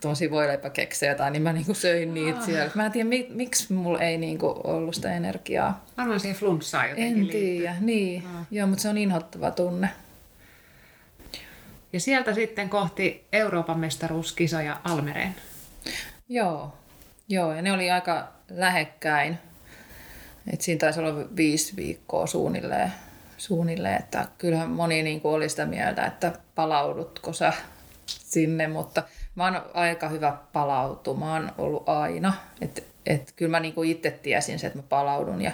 S3: tuommoisia voileipäkeksejä tai niin mä niinku söin niitä siellä. Mä en tiedä, mik, miksi mulla ei niinku ollut sitä energiaa.
S1: Varmaan siihen flunssaan jotenkin
S3: En tiedä, niin. Joo, mutta se on inhottava tunne.
S1: Ja sieltä sitten kohti Euroopan mestaruuskisoja Almereen.
S3: Joo, joo, ja ne oli aika lähekkäin. Et siinä taisi olla viisi viikkoa suunnilleen, suunnilleen että kyllähän moni niin kuin oli sitä mieltä, että palaudutko sä sinne, mutta mä oon aika hyvä palautumaan ollut aina. Et, et kyllä mä niin kuin itse tiesin se, että mä palaudun ja,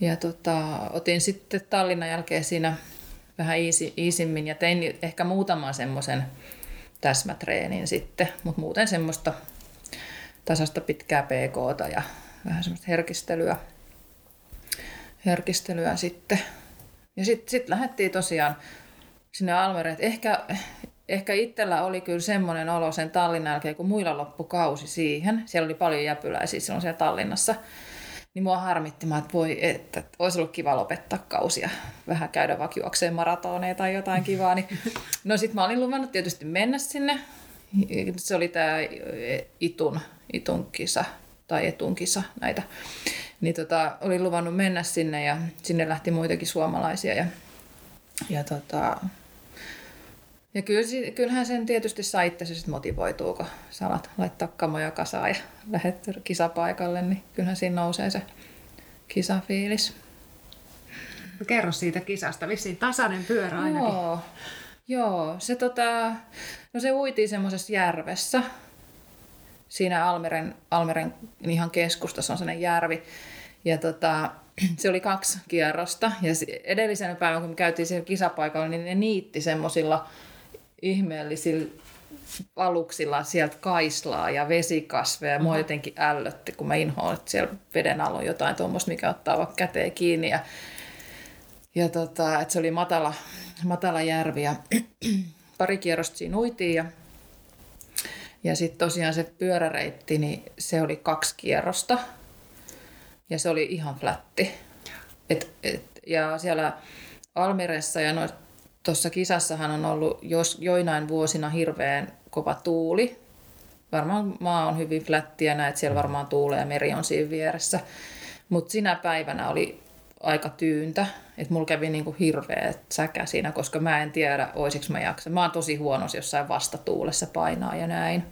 S3: ja tota, otin sitten Tallinnan jälkeen siinä vähän easy, easimmin ja tein ehkä muutaman semmoisen täsmätreenin sitten, mutta muuten semmoista tasasta pitkää pk ja vähän semmoista herkistelyä, herkistelyä sitten. Ja sitten sit lähdettiin tosiaan sinne Almereen. Et Ehkä, ehkä itsellä oli kyllä semmoinen olo sen Tallinnan jälkeen, kun muilla loppu kausi siihen. Siellä oli paljon jäpyläisiä silloin siellä Tallinnassa. Niin mua harmitti, että voi, että olisi ollut kiva lopettaa kausia, vähän käydä vaikka juokseen maratoneja tai jotain kivaa. Niin, (laughs) no sit mä olin luvannut tietysti mennä sinne. Se oli tämä Itun, Itun kisa tai Etun kisa näitä. Niin tota, olin luvannut mennä sinne ja sinne lähti muitakin suomalaisia. Ja, ja tota, ja kyllä, kyllähän sen tietysti saa itse sitten motivoituu, kun sä alat laittaa kamoja kasaan ja (laughs) lähdet kisapaikalle, niin kyllähän siinä nousee se kisafiilis.
S1: No kerro siitä kisasta, vissiin tasainen pyörä ainakin.
S3: Joo, joo se, tota, no se uitiin semmoisessa järvessä. Siinä Almeren, Almeren ihan keskustassa on sellainen järvi. Ja tota, (clears throat) se oli kaksi kierrosta. Ja edellisenä päivänä, kun me käytiin siellä kisapaikalla, niin ne niitti semmoisilla ihmeellisillä aluksilla sieltä kaislaa ja vesikasveja. Ja mua jotenkin ällötti, kun mä inhoan, että siellä veden alla on jotain tuommoista, mikä ottaa vaikka käteen kiinni. Ja, ja tota, että se oli matala, matala järvi ja (clears throat) pari kierrosta siinä uitiin ja, ja sitten tosiaan se pyöräreitti, niin se oli kaksi kierrosta ja se oli ihan flätti. Et, et, ja siellä Almiressa ja noissa tuossa kisassahan on ollut jos, joinain vuosina hirveän kova tuuli. Varmaan maa on hyvin flättiä, näet siellä varmaan tuulee ja meri on siinä vieressä. Mutta sinä päivänä oli aika tyyntä, että mulla kävi niinku hirveä säkä siinä, koska mä en tiedä, oisiko mä jaksa. Mä oon tosi huono, jossain vastatuulessa painaa ja näin.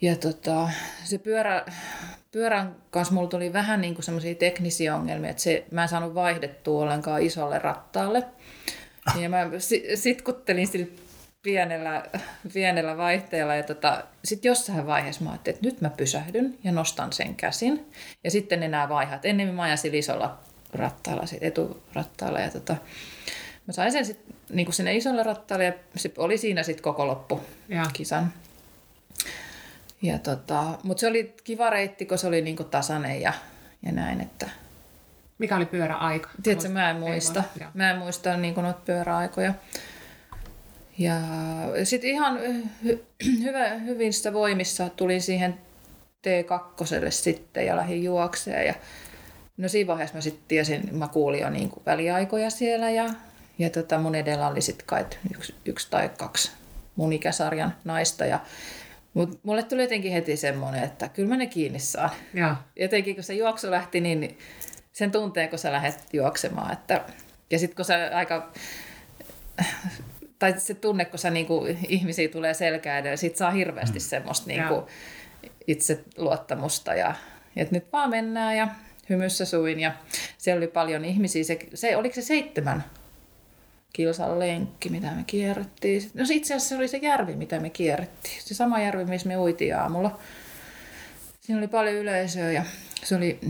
S3: Ja tota, se pyörä, pyörän kanssa mulla tuli vähän niinku semmoisia teknisiä ongelmia, että se, mä en saanut vaihdettua ollenkaan isolle rattaalle. Ja mä sitkuttelin sillä pienellä, pienellä vaihteella ja tota, sitten jossain vaiheessa mä ajattelin, että nyt mä pysähdyn ja nostan sen käsin. Ja sitten enää vaihat. Ennen mä ajasin isolla rattaalla, sit eturattaalla ja tota, mä sain sen sitten niin sinne isolle rattaalle ja se oli siinä sitten koko loppu ja. kisan. Ja tota, mutta se oli kiva reitti, kun se oli niinku tasainen ja, ja näin, että
S1: mikä oli pyöräaika?
S3: Tiedätkö, mä en muista. Mä en muista niin noita pyöräaikoja. Ja sitten ihan hy- hyvä, hyvistä voimissa tulin siihen T2 sitten ja lähdin juokseen. Ja no siinä vaiheessa mä sitten tiesin, mä kuulin jo niin väliaikoja siellä ja, ja tota mun edellä oli sitten kai yksi, yksi tai kaksi mun ikäsarjan naista. Ja mutta mulle tuli jotenkin heti semmoinen, että kyllä mä ne kiinni saan. Ja. Jotenkin kun se juoksu lähti, niin sen tunteen, kun sä lähdet juoksemaan. Että, ja sitten kun sä aika, tai se tunne, kun sä niinku, ihmisiä tulee selkää edellä, sit saa hirveästi mm. semmoista niinku, itseluottamusta ja että nyt vaan mennään ja hymyssä suin ja siellä oli paljon ihmisiä. Se, se, oliko se seitsemän kilsan lenkki, mitä me kierrettiin? No itse asiassa se oli se järvi, mitä me kierrettiin. Se sama järvi, missä me uitiin aamulla. Siinä oli paljon yleisöä ja se oli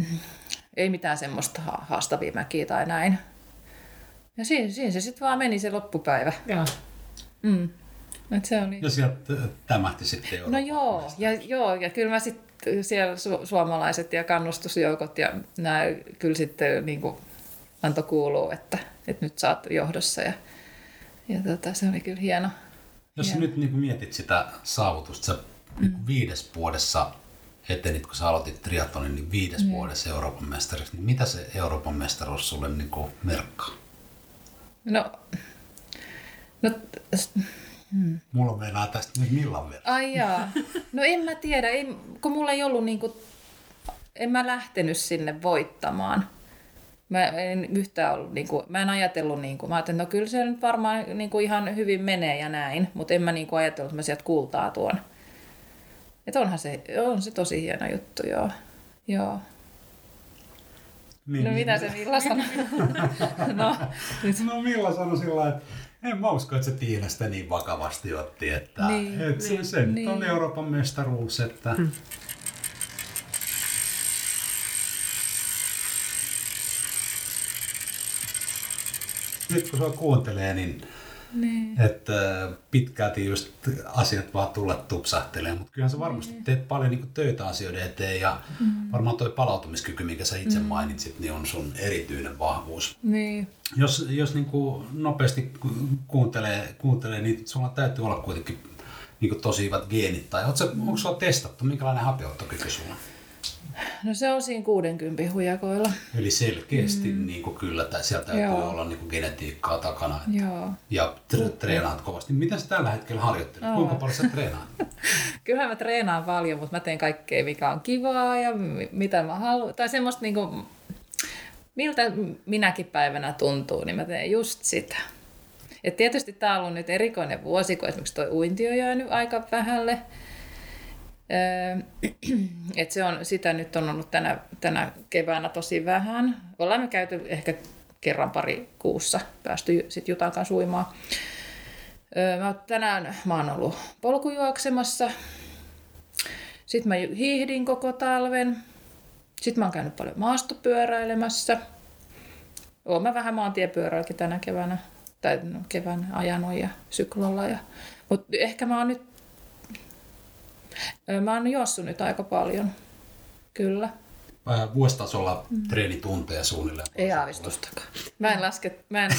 S3: ei mitään semmoista haastavia mäkiä tai näin. Ja siinä, siinä se sitten vaan meni se loppupäivä.
S1: Joo.
S3: Mm. Et se oli...
S2: Ja sieltä tämähti sitten
S3: jo. No joo, ja, joo, ja kyllä mä sitten siellä su- suomalaiset ja kannustusjoukot ja nämä kyllä sitten niin kuin antoi kuulua, että, että nyt sä oot johdossa ja, ja tota, se oli kyllä hieno.
S2: Jos hieno. nyt niin mietit sitä saavutusta, sä mm. viides vuodessa etenit, kun sä aloitit triatlonin, niin viides mm. vuodessa Euroopan mestariksi, niin mitä se Euroopan mestaruus sulle niin kuin merkkaa?
S3: No, no
S2: Hmm. Mulla meinaa tästä nyt millan verran.
S3: Ai jaa. No en mä tiedä, ei, kun mulla ei ollut niinku, en mä lähtenyt sinne voittamaan. Mä en yhtään ollut, niinku, mä en ajatellut, niinku, mä ajattelin, no kyllä se nyt varmaan niinku ihan hyvin menee ja näin, mutta en mä niinku ajatellut, että mä sieltä kultaa tuon. Että onhan se, on se tosi hieno juttu, joo. joo. Niin, no mitä se Milla sanoi? (laughs)
S2: no, nyt. no Milla sanoi sillä että en mä usko, että se Tiina sitä niin vakavasti otti, että, niin, että niin, se, se niin. on Euroopan mestaruus, että hmm. nyt kun se kuuntelee, niin niin. Että pitkälti just asiat vaan tulla tupsahtelemaan, mutta kyllähän sä varmasti niin. teet paljon niin töitä asioiden eteen ja mm. varmaan toi palautumiskyky, minkä sä itse mm. mainitsit, niin on sun erityinen vahvuus.
S3: Niin.
S2: Jos, jos niin kuin nopeasti kuuntelee, kuuntelee, niin sulla täytyy olla kuitenkin niin kuin tosi hyvät geenit. Tai onko, onko sulla testattu, minkälainen hapeuttokyky sulla on?
S3: No se on siinä 60 hujakoilla.
S2: Eli selkeästi mm. niin kuin kyllä, tai sieltä täytyy Joo. olla niin kuin genetiikkaa takana. Että,
S3: Joo.
S2: Ja tre- treenaat kovasti. Mitä sä tällä hetkellä harjoittelet? Oh. Kuinka paljon sä treenaat? (laughs)
S3: Kyllä mä treenaan paljon, mutta mä teen kaikkea, mikä on kivaa ja mitä mä haluan. Tai semmoista niin kuin, miltä minäkin päivänä tuntuu, niin mä teen just sitä. Et tietysti tämä on ollut nyt erikoinen vuosi, kun esimerkiksi tuo uinti on jäänyt aika vähälle. Öö, (clears throat) et se on, sitä nyt on ollut tänä, tänä keväänä tosi vähän. Ollaan me käyty ehkä kerran pari kuussa päästy sit Jutan kanssa uimaan. Öö, mä tänään mä oon ollut polkujuoksemassa. Sitten mä hiihdin koko talven. Sitten mä oon käynyt paljon maastopyöräilemässä. Oon mä vähän maantiepyöräilläkin tänä keväänä. Tai no, kevään ajanut ja syklolla. Ja... Mutta ehkä mä oon nyt Mä oon juossut nyt aika paljon, kyllä.
S2: Vuositasolla mm. treenitunteja suunnilleen?
S3: Ei aavistustakaan. Mä en laske, mä en,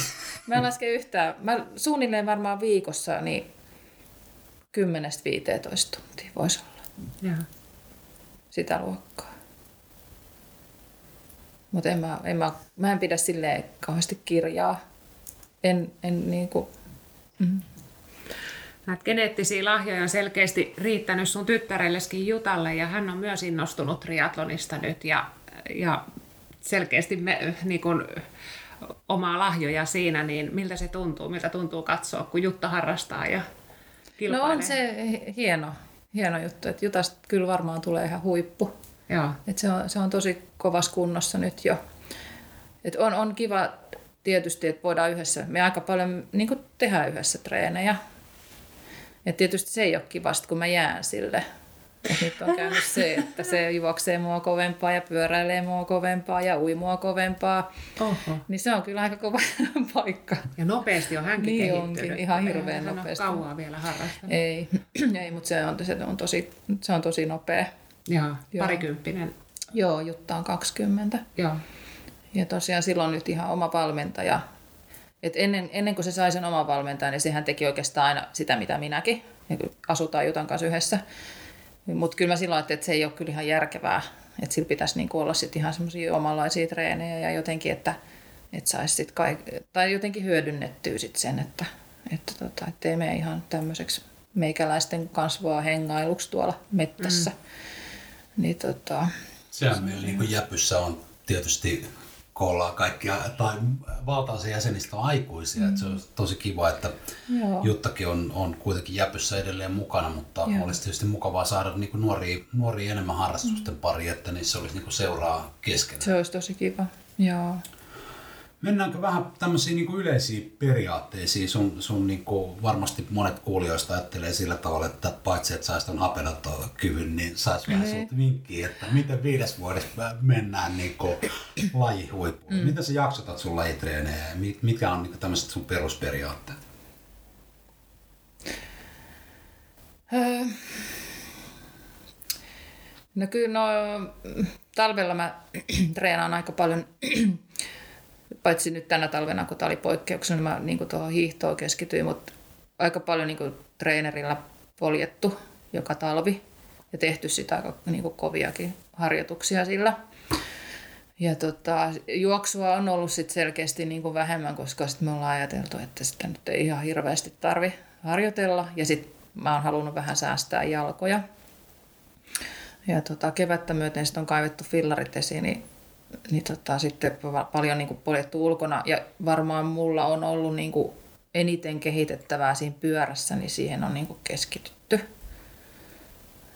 S3: mä en laske yhtään. Mä suunnilleen varmaan viikossa niin 10-15 tuntia voisi olla. Ja. Sitä luokkaa. Mutta en mä, en mä, mä en pidä silleen kauheasti kirjaa. En, en niinku, mm
S1: näitä geneettisiä lahjoja on selkeästi riittänyt sun tyttärelleskin Jutalle ja hän on myös innostunut triatlonista nyt ja, ja selkeästi me, niin kun, omaa lahjoja siinä, niin miltä se tuntuu, miltä tuntuu katsoa, kun Jutta harrastaa ja kilpailee?
S3: No on se hieno, hieno juttu, että Jutasta kyllä varmaan tulee ihan huippu.
S1: Joo.
S3: Et se, on, se on tosi kovassa kunnossa nyt jo. Et on, on kiva tietysti, että voidaan yhdessä, me aika paljon niin tehdään yhdessä treenejä, ja tietysti se ei ole kivasta, kun mä jään sille. Et nyt on käynyt se, että se juoksee mua kovempaa ja pyöräilee mua kovempaa ja ui mua kovempaa. Oho. Niin se on kyllä aika kova (laughs) paikka.
S1: Ja nopeasti on hänkin
S3: niin
S1: kehittynyt.
S3: onkin, ihan hirveän Hän nopeasti.
S1: On kauaa vielä harrastanut.
S3: Ei, (clears throat) ei mutta se on, se, on tosi, se on tosi nopea.
S1: Joo, parikymppinen.
S3: Joo, Jutta on 20.
S1: Joo.
S3: Ja tosiaan silloin nyt ihan oma valmentaja et ennen, ennen kuin se sai sen oman valmentajan, niin sehän teki oikeastaan aina sitä, mitä minäkin. Asutaan Jutan kanssa yhdessä. Mutta kyllä mä silloin ajattelin, että se ei ole kyllä ihan järkevää. Että sillä pitäisi niinku olla sit ihan semmoisia omanlaisia treenejä ja jotenkin, että, että saisi sit kaik- tai jotenkin hyödynnettyä sit sen, että, että tota, ettei mene ihan tämmöiseksi meikäläisten kasvaa hengailuksi tuolla mettässä. Mm. Niin, tota,
S2: Sehän meillä niin jäpyssä on tietysti kun ollaan kaikkia, tai valtaosa jäsenistä on aikuisia. Mm. Että se on tosi kiva, että Joo. Juttakin on, on kuitenkin jäpyssä edelleen mukana, mutta Joo. olisi tietysti mukavaa saada niin kuin nuoria, nuoria enemmän harrastusten mm. pari, että niissä olisi niin kuin seuraa keskenään.
S3: Se olisi tosi kiva, Joo.
S2: Mennäänkö vähän tämmöisiin niin kuin yleisiin periaatteisiin? Sun, sun niin kuin varmasti monet kuulijoista ajattelee sillä tavalla, että paitsi että saisi tuon hapenottokyvyn, niin saisi vähän sulta vinkkiä, että miten viides vuodessa mennään niin kuin lajihuippuun. Mm. Miten sä jaksotat sun lajitreenejä ja mitkä on niin kuin tämmöiset sun perusperiaatteet?
S3: Öö. No kyllä no, talvella mä (clears throat) treenaan aika paljon paitsi nyt tänä talvena, kun tämä oli poikkeuksena, mä niin tuohon hiihtoon keskityin, mutta aika paljon niin kuin treenerillä poljettu joka talvi ja tehty sitä aika niin kuin koviakin harjoituksia sillä. Ja tota, juoksua on ollut sit selkeästi niin kuin vähemmän, koska sit me ollaan ajateltu, että sitä nyt ei ihan hirveästi tarvi harjoitella. Ja sitten mä oon halunnut vähän säästää jalkoja. Ja tota, kevättä myöten sitten on kaivettu fillarit esiin, niin niin tota, sitten paljon niin kuin poljettu ulkona. Ja varmaan mulla on ollut niin kuin eniten kehitettävää siinä pyörässä, niin siihen on niin kuin keskitytty.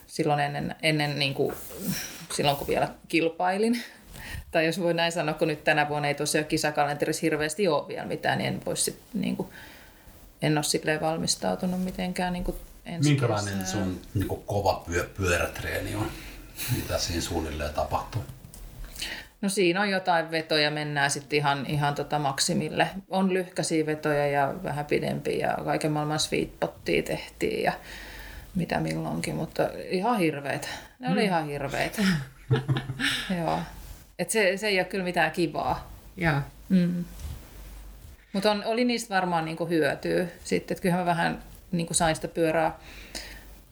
S3: Silloin ennen, ennen niin kuin, silloin kun vielä kilpailin. (laughs) Tai jos voi näin sanoa, kun nyt tänä vuonna ei tosiaan kisakalenterissa hirveästi ole vielä mitään, niin en, voi sit, niin kuin, en ole silleen valmistautunut mitenkään niin kuin
S2: ensi Minkälainen kesää. sun niin kuin kova pyö, pyörätreeni on? Mitä siinä suunnilleen tapahtuu?
S3: No siinä on jotain vetoja, mennään sitten ihan, ihan tota maksimille. On lyhkäisiä vetoja ja vähän pidempiä ja kaiken maailman sweetpottia tehtiin ja mitä milloinkin, mutta ihan hirveet. Ne oli mm. ihan hirveet. (laughs) Joo. Et se, se ei ole kyllä mitään kivaa.
S1: Joo.
S3: Mm. Mutta oli niistä varmaan niinku hyötyä sitten, että kyllähän mä vähän niinku sain sitä pyörää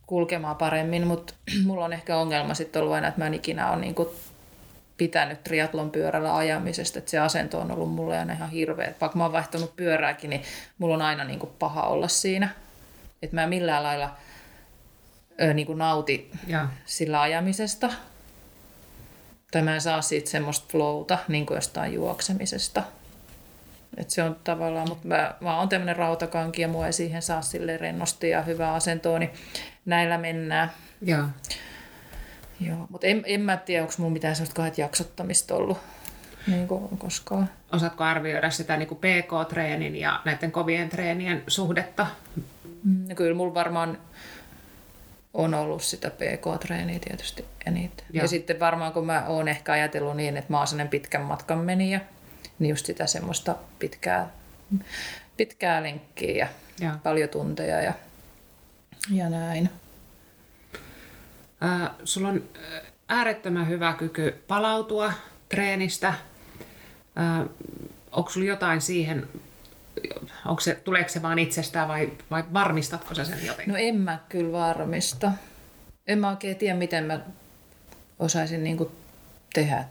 S3: kulkemaan paremmin, mutta (clears throat) mulla on ehkä ongelma sitten ollut aina, että mä en ikinä ole niin kuin pitänyt triatlon pyörällä ajamisesta, että se asento on ollut mulle aina ihan hirveä. Vaikka mä oon vaihtanut pyörääkin, niin mulla on aina niin kuin paha olla siinä. Että mä en millään lailla ö, niin kuin nauti ja. sillä ajamisesta. Tai mä en saa siitä semmoista flowta niin kuin jostain juoksemisesta. Et se on tavallaan, mutta mä, mä oon tämmöinen rautakanki ja mua ei siihen saa sille rennosti ja hyvää asentoa, niin näillä mennään.
S1: Ja.
S3: Joo, mutta en, en mä tiedä, onko mulla mitään sellaista kahdet jaksottamista ollut niin kuin koskaan.
S1: Osaatko arvioida sitä niin kuin PK-treenin ja näiden kovien treenien suhdetta?
S3: Mm, no kyllä mulla varmaan on ollut sitä PK-treeniä tietysti eniten. Joo. Ja sitten varmaan kun mä oon ehkä ajatellut niin, että mä oon sellainen pitkän matkan meniä, niin just sitä semmoista pitkää, pitkää lenkkiä ja, ja. paljon tunteja ja, ja näin.
S1: Äh, sulla on äärettömän hyvä kyky palautua treenistä. Äh, onko sulla jotain siihen, onko se, tuleeko se vaan itsestään vai, vai varmistatko sä sen jotenkin?
S3: No en mä kyllä varmista. En mä oikein tiedä, miten mä osaisin niinku tehdä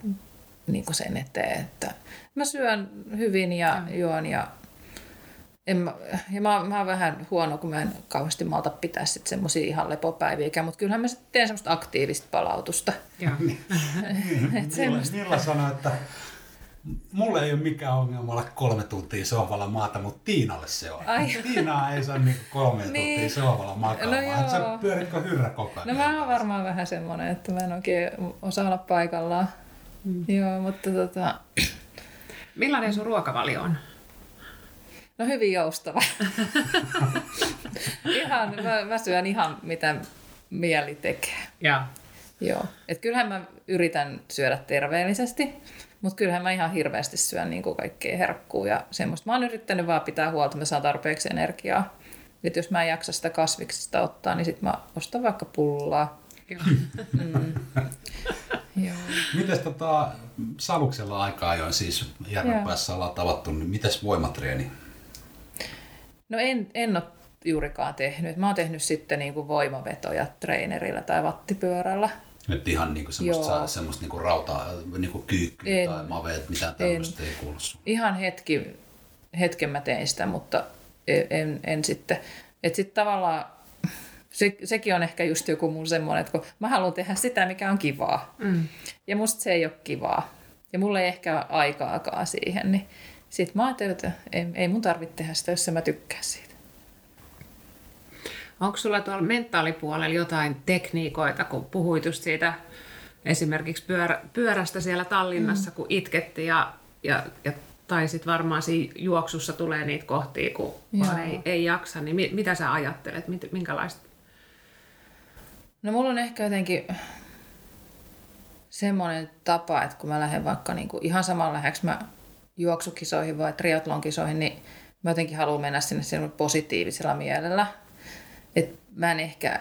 S3: niinku sen eteen, että mä syön hyvin ja, ja. juon ja en mä, ja mä, mä oon vähän huono, kun mä en kauheasti malta pitää sit semmosia ihan lepopäiviä, mutta kyllähän mä sitten teen semmoista aktiivista palautusta.
S2: Joo. (laughs) Nilla, Nilla sanoi, että mulle ei ole mikään ongelma olla kolme tuntia sohvalla maata, mutta Tiinalle se on. Ai. Tiina ei saa niinku kolme niin. tuntia sohvalla makaamaan. No joo. Sä pyöritkö hyrrä koko ajan?
S3: No mä oon varmaan vähän semmoinen, että mä en oikein osaa olla paikallaan. Mm. Joo, mutta tota...
S1: Millainen sun ruokavalio on?
S3: No hyvin joustava. (laughs) ihan, mä, mä syön ihan mitä mieli tekee.
S1: Ja.
S3: Joo. Et kyllähän mä yritän syödä terveellisesti, mutta kyllähän mä ihan hirveästi syön niin kuin kaikkea herkkuu ja semmoista. Mä oon yrittänyt vaan pitää huolta, että mä saan tarpeeksi energiaa. Et jos mä en jaksa sitä kasviksista ottaa, niin sit mä ostan vaikka pullaa. Joo. Mm. (laughs)
S2: Joo. Mites tota, Savuksella aikaa ajoin siis Järvenpäässä ollaan tavattu, niin mites voimatreeni?
S3: No en, en ole juurikaan tehnyt. Mä oon tehnyt sitten niin kuin voimavetoja treenerillä tai vattipyörällä.
S2: Nyt ihan niin kuin semmoista, semmoista niin kuin rautaa, niin kuin kyykkyä tai maveet, mitään tämmöistä ei kuulu
S3: Ihan hetki, hetken mä tein sitä, mutta en, en, en sitten. Että sitten tavallaan se, sekin on ehkä just joku mun semmoinen, että kun mä haluan tehdä sitä, mikä on kivaa. Mm. Ja musta se ei ole kivaa. Ja mulla ei ehkä ole aikaakaan siihen, niin sitten mä ajattelin, että ei, ei mun tarvitse tehdä sitä, jos mä tykkään siitä.
S1: Onko sulla tuolla mentaalipuolella jotain tekniikoita, kun puhuit just siitä esimerkiksi pyörä, pyörästä siellä Tallinnassa, mm. kun itketti ja, ja, ja tai sitten varmaan siinä juoksussa tulee niitä kohtia, kun vaan ei, ei jaksa, niin mi, mitä sä ajattelet, minkälaista?
S3: No mulla on ehkä jotenkin semmoinen tapa, että kun mä lähden vaikka niinku ihan saman läheksi mä juoksukisoihin vai triatlonkisoihin, niin mä jotenkin haluan mennä sinne positiivisella mielellä. Et mä en ehkä,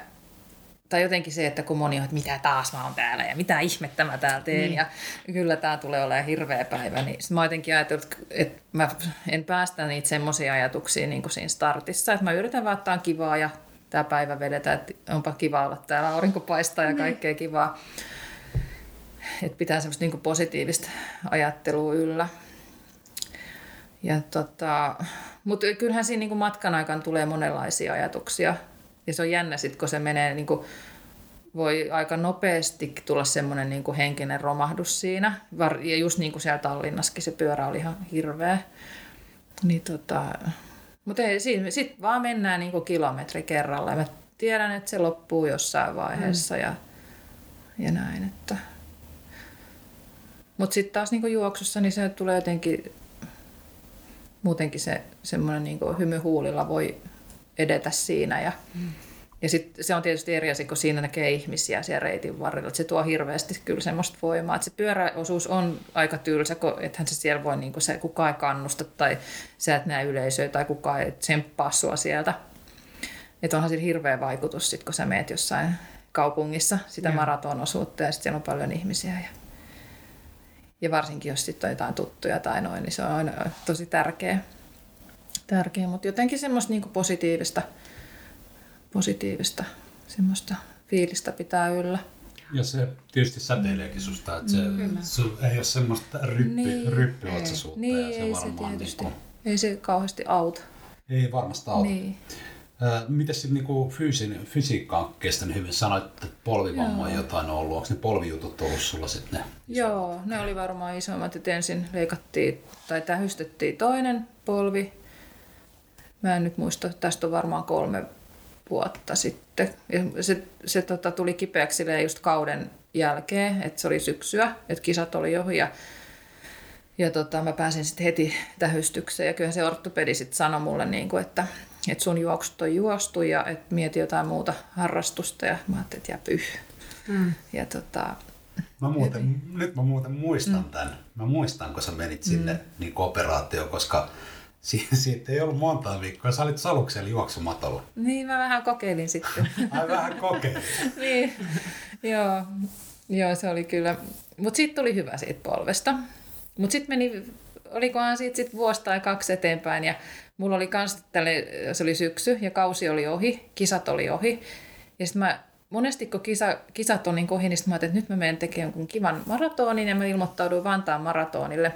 S3: tai jotenkin se, että kun moni on, että mitä taas mä oon täällä ja mitä ihmettä mä täällä teen niin. ja kyllä tää tulee olemaan hirveä päivä, niin mä jotenkin ajattelin, että mä en päästä niitä semmoisia ajatuksia niin kuin siinä startissa, että mä yritän vaan, että on kivaa ja tämä päivä vedetään, että onpa kiva olla täällä, aurinko paistaa ja niin. kaikkea kivaa. Että pitää semmoista niin positiivista ajattelua yllä. Ja tota, mutta kyllähän siinä niin kuin matkan aikana tulee monenlaisia ajatuksia. Ja se on jännä sitten, kun se menee, niin kuin, voi aika nopeasti tulla semmoinen niin henkinen romahdus siinä. Ja just niin kuin siellä Tallinnassakin se pyörä oli ihan hirveä. Niin tota, mutta sitten vaan mennään niin kuin kilometri kerralla. Ja mä tiedän, että se loppuu jossain vaiheessa mm. ja, ja näin. Että. Mutta sitten taas niin kuin juoksussa, niin se tulee jotenkin muutenkin se semmoinen niin hymy huulilla voi edetä siinä. Ja, mm. ja sit se on tietysti eri asia, kun siinä näkee ihmisiä siellä reitin varrella. Se tuo hirveästi kyllä semmoista voimaa. Et se pyöräosuus on aika tylsä, kun ethän se siellä voi, niin se kukaan ei kannusta tai sä et näe yleisöä tai kukaan ei tsemppaa sua sieltä. Että onhan sillä hirveä vaikutus, sit, kun sä meet jossain kaupungissa sitä maratonosuutta ja sitten siellä on paljon ihmisiä. Ja ja varsinkin, jos sitten on jotain tuttuja tai noin, niin se on aina tosi tärkeä. tärkeä. Mutta jotenkin semmoista niin positiivista, positiivista semmoista fiilistä pitää yllä.
S2: Ja se tietysti säteileekin susta, että se, mm. se ei ole semmoista ryppy, niin, ryppyotsasuutta.
S3: Niin, ja se ei varmaan se tietysti. Niin kuin, ei se kauheasti auta.
S2: Ei varmasti auta. Niin. Miten sitten niinku fyysin, fysiikka on kestänyt hyvin? Sanoit, että polvivammoja jotain on ollut. Onko ne polvijutut ollut sulla sitten?
S3: Joo, ne oli varmaan isommat. Että ensin leikattiin tai tähystettiin toinen polvi. Mä en nyt muista, tästä on varmaan kolme vuotta sitten. Ja se se tota, tuli kipeäksi just kauden jälkeen, että se oli syksyä, että kisat oli ohi ja ja tota, mä pääsin sitten heti tähystykseen ja kyllä se ortopedi sitten sanoi mulle, niin kuin, että, että sun juoksut on juostu ja että mieti jotain muuta harrastusta ja mä ajattelin, että jää pyh. Mm. Ja tota,
S2: Mä muuten, nyt mä muuten muistan mm. tämän. Mä muistan, kun sä menit sinne mm. niin operaatioon, koska (laughs) siitä ei ollut monta viikkoa. Sä olit saluksella juoksumatolla.
S3: Niin, mä vähän kokeilin sitten. (laughs)
S2: Ai vähän kokeilin. (laughs)
S3: niin, joo. Joo, se oli kyllä. Mutta sitten tuli hyvä siitä polvesta. Mutta sitten meni, olikohan siitä sit vuosi tai kaksi eteenpäin ja mulla oli kans tälle, se oli syksy ja kausi oli ohi, kisat oli ohi. Ja sitten mä monesti kun kisa, kisat on niin ohi, niin mä ajattelin, että nyt mä menen tekemään jonkun kivan maratonin ja mä ilmoittauduin Vantaan maratonille.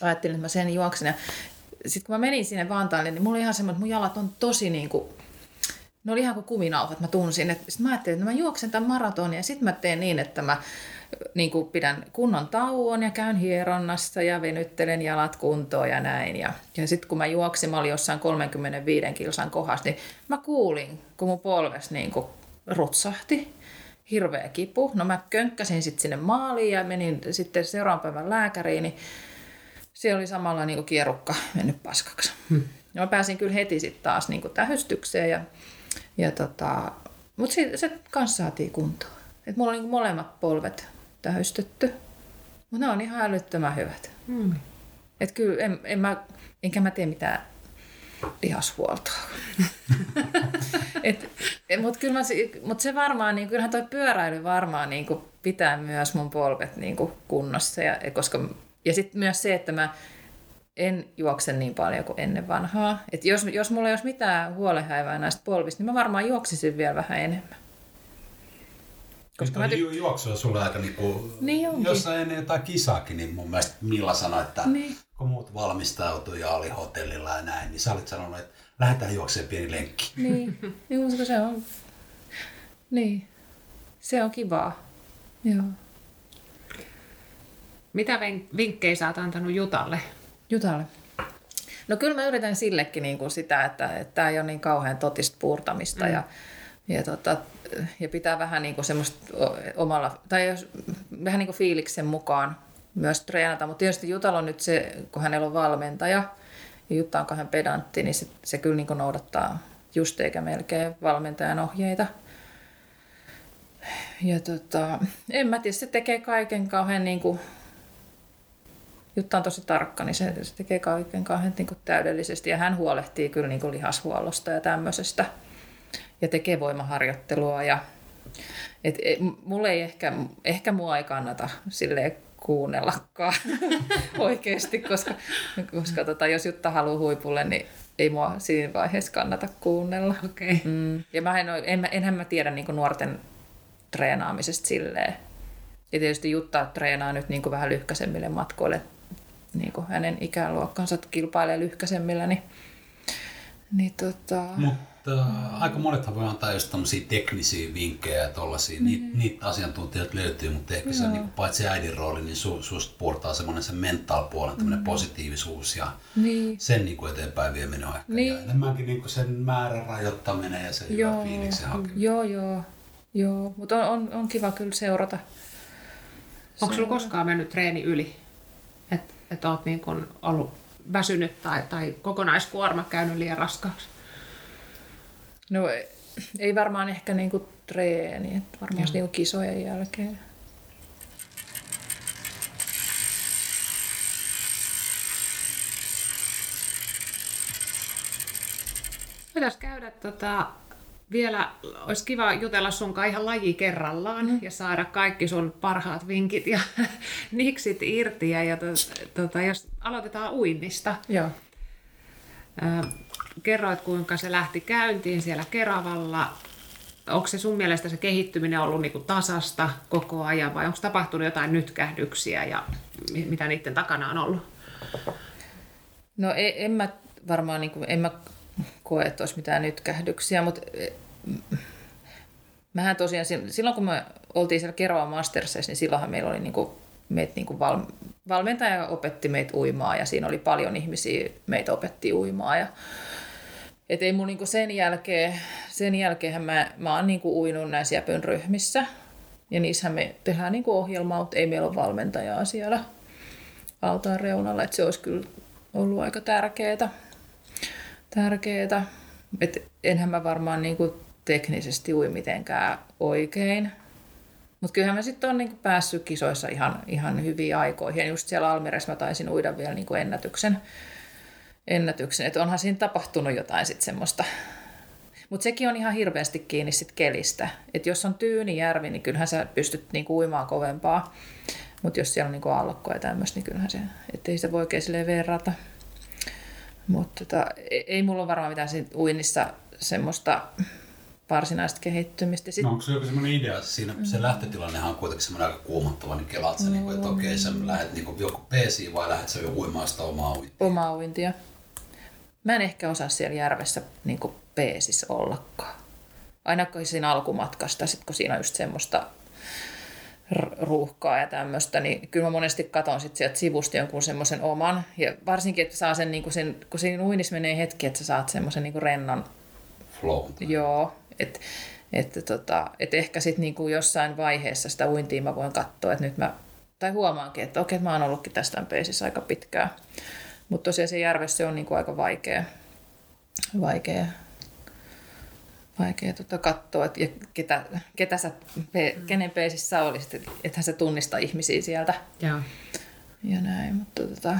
S3: Ajattelin, että mä sen juoksen. Sitten kun mä menin sinne Vantaalle, niin mulla oli ihan semmoinen, että mun jalat on tosi niin kuin, ne oli ihan kuin kuminauhat, mä tunsin. Sitten mä ajattelin, että mä juoksen tämän maratonin ja sitten mä teen niin, että mä niin kuin pidän kunnon tauon ja käyn hieronnassa ja venyttelen jalat kuntoon ja näin. Ja, ja sitten kun mä juoksin, mä olin jossain 35 kilsan kohdassa, niin mä kuulin, kun mun polves niin kuin rutsahti. Hirveä kipu. No mä könkkäsin sitten sinne maaliin ja menin sitten seuraavan päivän lääkäriin, niin siellä oli samalla niin kuin kierukka mennyt paskaksi. Hmm. Ja mä pääsin kyllä heti sitten taas niin kuin tähystykseen, ja, ja tota, mutta se, se kanssa saatiin kuntoon. Et mulla on niin molemmat polvet tähystetty. Mutta ne on ihan älyttömän hyvät. Mm. Et kyllä en, en mä, enkä mä tee mitään lihashuoltoa. (laughs) et, et, Mutta kyllä mut se varmaan, niin, kyllähän toi pyöräily varmaan niin pitää myös mun polvet niin kunnossa. Ja, koska, ja sitten myös se, että mä en juokse niin paljon kuin ennen vanhaa. Et jos, jos mulla ei olisi mitään huolehäivää näistä polvista, niin mä varmaan juoksisin vielä vähän enemmän.
S2: Koska mä ty- juoksua sulla aika niinku,
S3: niin
S2: jossain ennen jotain kisaakin, niin mun mielestä Milla sanoi, että niin. kun muut valmistautui ja oli hotellilla ja näin, niin sä olit sanonut, että lähdetään juoksemaan pieni lenkki.
S3: Niin, niin koska se on, niin, se on kivaa. Joo.
S1: Mitä vinkkejä sä oot antanut Jutalle?
S3: Jutalle? No kyllä mä yritän sillekin niin kuin sitä, että tämä ei ole niin kauhean totista puurtamista mm. ja, ja tota, ja pitää vähän niin kuin semmoista omalla, tai jos, vähän niin kuin fiiliksen mukaan myös treenata. Mutta tietysti Jutalla on nyt se, kun hänellä on valmentaja, ja Jutta on kahden pedantti, niin se, se kyllä niin kuin noudattaa just eikä melkein valmentajan ohjeita. Ja tota, en mä tiedä, se tekee kaiken kauhean niin kuin, Jutta on tosi tarkka, niin se, se tekee kaiken kauhean niin kuin täydellisesti ja hän huolehtii kyllä niin kuin lihashuollosta ja tämmöisestä ja tekee voimaharjoittelua. Ja, et, et, mulle ei ehkä, ehkä mua ei kannata silleen kuunnellakaan (laughs) oikeasti, koska, koska tota, jos Jutta haluaa huipulle, niin ei mua siinä vaiheessa kannata kuunnella.
S1: Okay.
S3: Mm. Ja mä en, en, enhän mä tiedä niin nuorten treenaamisesta silleen. Ja tietysti Jutta treenaa nyt niin vähän lyhkäisemmille matkoille. Niin hänen ikäluokkansa kilpailee lyhkäisemmillä, niin, niin tota...
S2: Mutta. Aika monethan voi antaa just tämmöisiä teknisiä vinkkejä ja tollasia. Mm. Niitä, niitä asiantuntijat löytyy, mutta ehkä se niin paitsi äidin rooli, niin su, susta puurtaa semmoinen se mental puolen, tämmöinen mm. positiivisuus ja niin. sen niin kuin eteenpäin vieminen on ehkä. Niin. Ja enemmänkin niin kuin sen määrän rajoittaminen ja se joo. hyvä fiiliksen hakeminen.
S3: Joo, joo. joo. mutta on, on, on, kiva kyllä seurata.
S1: Onko sulla koskaan mennyt treeni yli? Että et oot niin kun ollut väsynyt tai, tai kokonaiskuorma käynyt liian raskaaksi?
S3: No ei varmaan ehkä niinku treeni, että varmaan niinku kisojen jälkeen.
S1: Voitaisiin käydä tota, vielä, olisi kiva jutella sun ihan laji kerrallaan mm. ja saada kaikki sun parhaat vinkit ja (laughs) niksit irti. Ja, ja to, tota, jos aloitetaan uinnista.
S3: Joo
S1: kerroit, kuinka se lähti käyntiin siellä Keravalla. onko se sun mielestä se kehittyminen ollut niin kuin tasasta koko ajan vai onko tapahtunut jotain nytkähdyksiä ja mitä niiden takana on ollut?
S3: No en, en mä varmaan, niin kuin, en mä koe, että olisi mitään nytkähdyksiä, mutta eh, mähän tosiaan, silloin kun me oltiin siellä Keroa Mastersessa, niin silloinhan meillä oli niin kuin, meitä niin kuin val, valmentaja opetti meitä uimaa ja siinä oli paljon ihmisiä, meitä opetti uimaa ja et ei mun niinku sen jälkeen, sen jälkeen mä, mä oon niinku uinut näissä jäpön ryhmissä. Ja niissähän me tehdään niinku ohjelmaa, mutta ei meillä ole valmentajaa siellä altaan reunalla. Et se olisi kyllä ollut aika tärkeää. tärkeää. Et enhän mä varmaan niinku teknisesti ui mitenkään oikein. Mutta kyllähän mä sitten on niinku päässyt kisoissa ihan, ihan hyviin aikoihin. Ja just siellä Almiressa mä taisin uida vielä niinku ennätyksen ennätyksen. Että onhan siinä tapahtunut jotain sitten semmoista. Mutta sekin on ihan hirveästi kiinni sit kelistä. Että jos on tyyni järvi, niin kyllähän sä pystyt niinku uimaan kovempaa. Mutta jos siellä on niinku allokkoja ja tämmöistä, niin kyllähän se, ettei sitä voi oikein verrata. Mutta tota, e-, ei mulla ole varmaan mitään siinä uinnissa semmoista varsinaista kehittymistä.
S2: Sit... No onko se joku semmoinen idea, että siinä se lähtötilannehan on kuitenkin semmoinen aika kuumottava, niin kelaat sä, no, niin että okei, sä lähdet niin joku peesiin vai lähdet sä jo uimaan sitä omaa uintia?
S3: Omaa uintia. Mä en ehkä osaa siellä järvessä niin peesissä ollakaan. Ainakaan siinä alkumatkasta, sit kun siinä on just semmoista ruuhkaa ja tämmöistä, niin kyllä mä monesti katon sit sieltä sivusta jonkun semmoisen oman. Ja varsinkin, että saa sen, niin kuin sen kun siinä uinnissa menee hetki, että sä saat semmoisen niin rennon
S2: flow.
S3: Joo, että että tota, et ehkä sitten niinku jossain vaiheessa sitä uintia mä voin katsoa, että nyt mä, tai huomaankin, että okei, mä oon ollutkin tästä peisissä aika pitkään. Mutta tosiaan se järvessä on niinku aika vaikea, vaikea, vaikea tota katsoa, että ketä, ketä sä, pe, kenen peisissä olisit, ethän sä tunnista ihmisiä sieltä.
S1: Joo.
S3: Ja näin, mutta tota,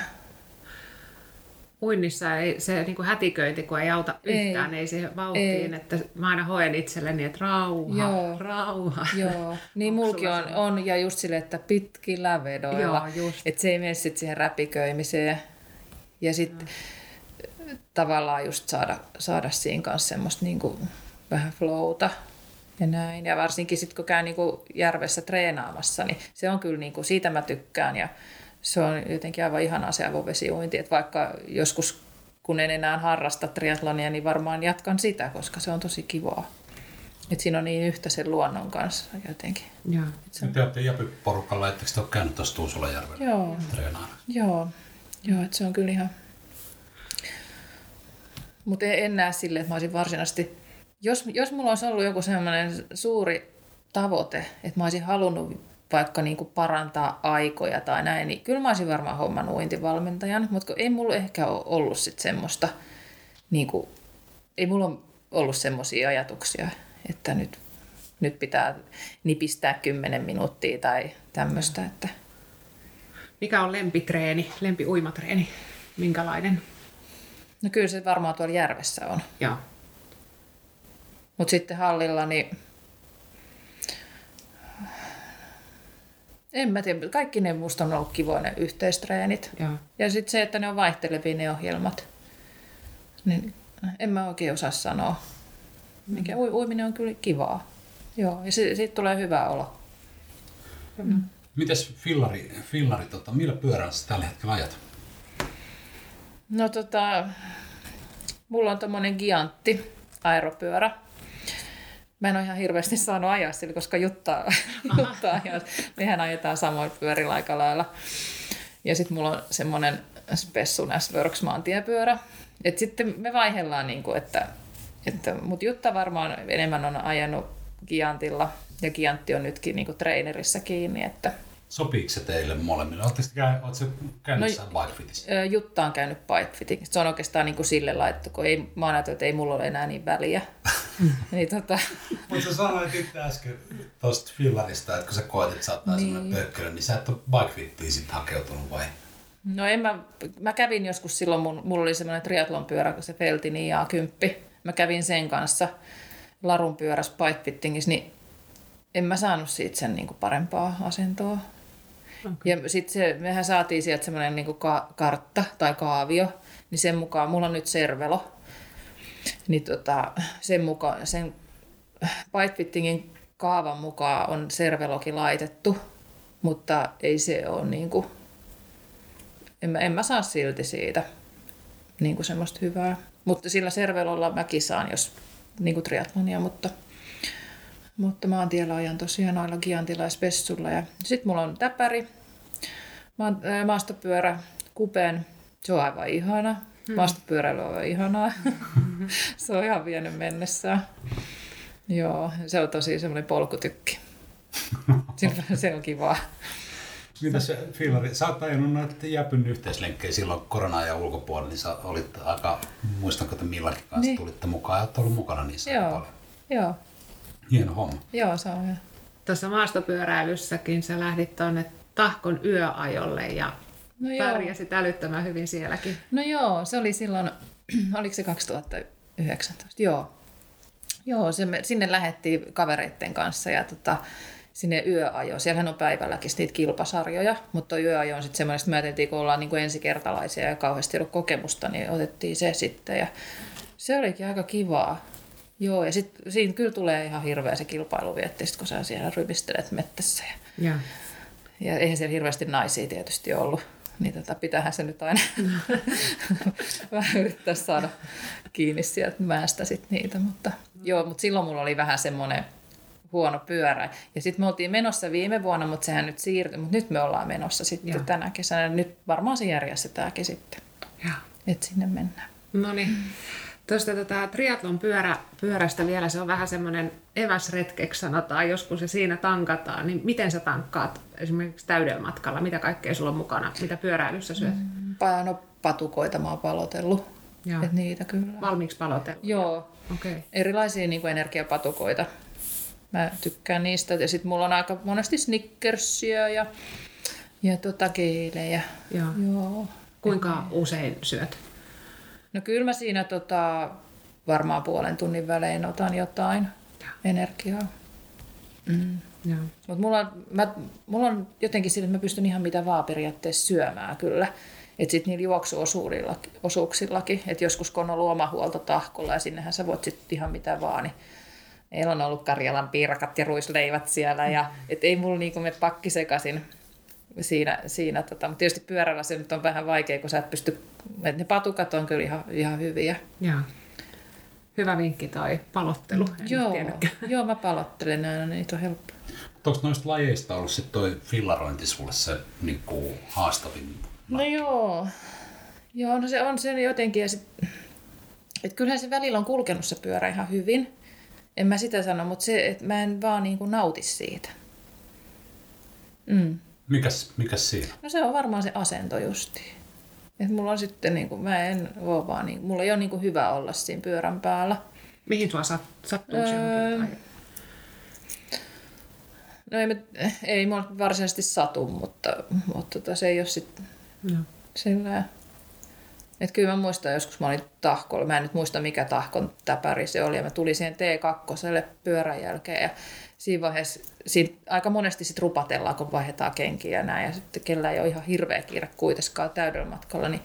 S1: uinnissa ei se niin kuin hätiköinti, kun ei auta yhtään, ei, ei siihen vauhtiin, ei. että mä aina hoen itselleni, että rauha, Joo. rauha.
S3: Joo, niin mulki on, on, ja just sille, että pitkillä vedoilla, Joo, just. että se ei mene sitten siihen räpiköimiseen. Ja sitten tavallaan just saada, saada siinä kanssa semmoista niin kuin vähän flowta ja näin. Ja varsinkin sitten kun käy niin kuin järvessä treenaamassa, niin se on kyllä, niin kuin, siitä mä tykkään. Ja se on jotenkin aivan ihana se avovesiuinti, että vaikka joskus kun en enää harrasta triatlonia, niin varmaan jatkan sitä, koska se on tosi kivaa. Et siinä on niin yhtä sen luonnon kanssa jotenkin.
S2: Joo. Se... Te olette Japi-porukalla, etteikö te ole käynyt tuossa Tuusulajärvellä
S3: Joo.
S2: treenaana?
S3: Joo, Joo että se on kyllä ihan... Mutta en näe sille, että mä olisin varsinaisesti... Jos, jos mulla olisi ollut joku sellainen suuri tavoite, että mä olisin halunnut vaikka niin kuin parantaa aikoja tai näin, niin kyllä mä olisin varmaan homman uintivalmentajan, mutta ei mulla ehkä ole ollut sit semmoista, niin kuin, ei mulla ollut semmoisia ajatuksia, että nyt, nyt pitää nipistää kymmenen minuuttia tai tämmöistä. Että...
S1: Mikä on lempitreeni, lempiuimatreeni? Minkälainen?
S3: No kyllä se varmaan tuolla järvessä on.
S1: Joo.
S3: Mutta sitten hallilla, niin En mä tiedä, kaikki ne musta on ollut kivoja ne yhteistreenit.
S1: Ja,
S3: ja sitten se, että ne on vaihtelevia ne ohjelmat. Niin en mä oikein osaa sanoa. Mikä mm. uiminen on kyllä kivaa. Joo, ja siitä tulee hyvä olo.
S2: Mm. Mites fillari, fillari tota, millä pyörällä sä tällä hetkellä ajat?
S3: No tota, mulla on tommonen giantti aeropyörä. Mä en ole ihan hirveästi saanut ajaa sillä, koska Jutta, (laughs) Jutta ajaa. Mehän ajetaan samoin pyörillä aika lailla. Ja sitten mulla on semmoinen Spessun S-Works maantiepyörä. Et sitten me vaihdellaan, niin kuin, että, että mutta Jutta varmaan enemmän on ajanut Giantilla. Ja Giantti on nytkin niin kuin trainerissa kiinni, että
S2: Sopiiko se teille molemmille? Oletko käynyt no, bikefitissä?
S3: Jutta on käynyt bikefitting. Se on oikeastaan niin kuin sille laittu, kun ei, mä oon että ei mulla ole enää niin väliä. (laughs) niin, tota...
S2: Mutta sä sanoit itse äsken tuosta fillarista, että kun sä koet, että sä oot niin. pökkölö, niin sä et ole bikefittiin sitten hakeutunut vai?
S3: No en mä, mä kävin joskus silloin, mun, mulla oli semmoinen triathlon pyörä, kun se Feltini A10. Mä kävin sen kanssa larun pyörässä bikefittingissä, niin en mä saanut siitä sen niin kuin parempaa asentoa. Okay. Ja sitten mehän saatiin sieltä semmoinen niin ka- kartta tai kaavio, niin sen mukaan, mulla on nyt servelo, niin tota, sen mukaan, sen Bikefittingin kaavan mukaan on serveloki laitettu, mutta ei se ole niin kuin, en mä, en mä saa silti siitä niin kuin semmoista hyvää. Mutta sillä servelolla mäkin saan, jos niin kuin triatlonia, mutta, mutta maantiellä ajan tosiaan noilla giantilaispessulla. Ja sitten mulla on täpäri, maastopyörä, kupen, se on aivan ihana. Hmm. Maastopyöräily on aivan ihanaa. (laughs) se on ihan vienyt mennessään. Joo, se on tosi semmoinen polkutykki. (laughs) se on kivaa.
S2: Mitä se, Filari, sä oot ajanut noita Jäpyn yhteislenkkejä silloin korona ja ulkopuolella, niin sä olit aika, muistanko, että Millakin kanssa niin. tulitte mukaan ja oot ollut mukana niissä
S3: Joo. paljon. Joo.
S2: Hieno homma.
S3: Joo, se on hyvä.
S1: Tuossa maastopyöräilyssäkin sä lähdit tuonne Tahkon yöajolle ja no pärjäsit älyttömän hyvin sielläkin.
S3: No joo, se oli silloin, (clears throat) oliko se 2019? Joo. Joo, se me, sinne lähettiin kavereiden kanssa ja tota, sinne yöajo. Siellähän on päivälläkin niitä kilpasarjoja, mutta yöajo on sitten semmoinen, että me ajateltiin, kun ollaan niin kuin ensikertalaisia ja kauheasti ollut kokemusta, niin otettiin se sitten. Ja se olikin aika kivaa. Joo, ja sitten siinä kyllä tulee ihan hirveä se kilpailuvietti, kun sä siellä rypistelet mettässä. Ja, ja. Ja eihän siellä hirveästi naisia tietysti ollut. Niin tota, pitäähän se nyt aina (laughs) vähän yrittää saada kiinni sieltä mäestä sit niitä. Mutta, joo, mutta silloin mulla oli vähän semmoinen huono pyörä. Ja sitten me oltiin menossa viime vuonna, mutta sehän nyt siirtyi. Mutta nyt me ollaan menossa sitten Joo. tänä kesänä. Nyt varmaan se järjestetäänkin sitten. Että sinne mennään.
S1: No niin. Tuosta tota, triatlon pyörä, pyörästä vielä, se on vähän semmoinen eväsretkeksi sanotaan, joskus se siinä tankataan, niin miten sä tankkaat esimerkiksi täydellä matkalla? Mitä kaikkea sulla on mukana? Mitä pyöräilyssä syöt?
S3: Mm, no, patukoita mä oon palotellut. Et niitä kyllä.
S1: Valmiiksi palotellut?
S3: Joo.
S1: Okay.
S3: Erilaisia niin kuin energiapatukoita. Mä tykkään niistä. Ja sitten mulla on aika monesti snickersia ja, ja tota keilejä.
S1: Joo. Joo. Kuinka usein syöt?
S3: No kyllä mä siinä tota, varmaan puolen tunnin välein otan jotain energiaa. Mm. Mutta mulla, mä, mulla on jotenkin sillä, että mä pystyn ihan mitä vaan periaatteessa syömään kyllä. Että sitten niillä juoksuosuuksillakin, että joskus kun on ollut oma huolto tahkolla ja sinnehän sä voit sitten ihan mitä vaan, niin meillä on ollut Karjalan piirakat ja ruisleivät siellä ja et ei mulla niinku me pakki sekaisin siinä, siinä tota, mutta tietysti pyörällä se nyt on vähän vaikea, kun sä et pysty, että ne patukat on kyllä ihan, ihan hyviä.
S1: Jaa. Hyvä vinkki tai palottelu. En
S3: joo, (laughs) joo, mä palottelen aina, niin on helppo.
S2: Onko noista lajeista ollut sitten toi fillarointi sulle se niin kuin haastavin?
S3: No joo. Joo, no se on se jotenkin. Ja sit, et kyllähän se välillä on kulkenut se pyörä ihan hyvin. En mä sitä sano, mutta se, että mä en vaan niin kuin nauti siitä.
S2: Mm. Mikäs, mikäs siinä?
S3: No se on varmaan se asento justi. Et mulla on sitten, niin kuin, mä en ole vaan, niin, mulla ei ole niin kuin hyvä olla siinä pyörän päällä.
S1: Mihin sua sat, sattuu öö,
S3: No ei, ei mulla varsinaisesti satu, mutta, mutta tota, se ei ole sitten no. sillä että kyllä mä muistan joskus, mä olin tahkolla, mä en nyt muista mikä tahkon täpäri se oli, ja mä tulin siihen T2 pyörän jälkeen, ja siinä vaiheessa siinä aika monesti sit rupatellaan, kun vaihdetaan kenkiä ja näin, ja sitten kellä ei ole ihan hirveä kiire kuitenkaan täydellä matkalla, niin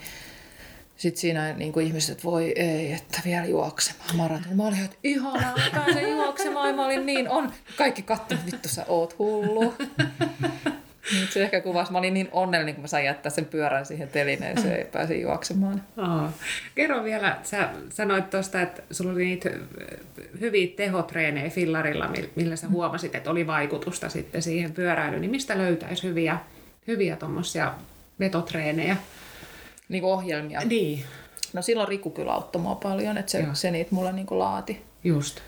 S3: sitten siinä niin kuin ihmiset, että voi ei, että vielä juoksemaan maraton. Mä olin, että ihanaa, pääsen juoksemaan. Ja mä olin niin on. Kaikki katsoivat, vittu sä oot hullu. (laughs) Nyt se ehkä kuvasi. Mä olin niin onnellinen, kun mä sain jättää sen pyörän siihen telineeseen ja pääsin juoksemaan.
S1: Oh. Kerro vielä, sä sanoit tuosta, että sulla oli niitä hyviä tehotreenejä fillarilla, millä sä huomasit, että oli vaikutusta sitten siihen pyöräilyyn. Niin mistä löytäisi hyviä, hyviä tuommoisia vetotreenejä?
S3: Niin ohjelmia?
S1: Niin.
S3: No silloin Riku kyllä auttoi mua paljon, että se, se niitä mulle niin laati.
S1: Just.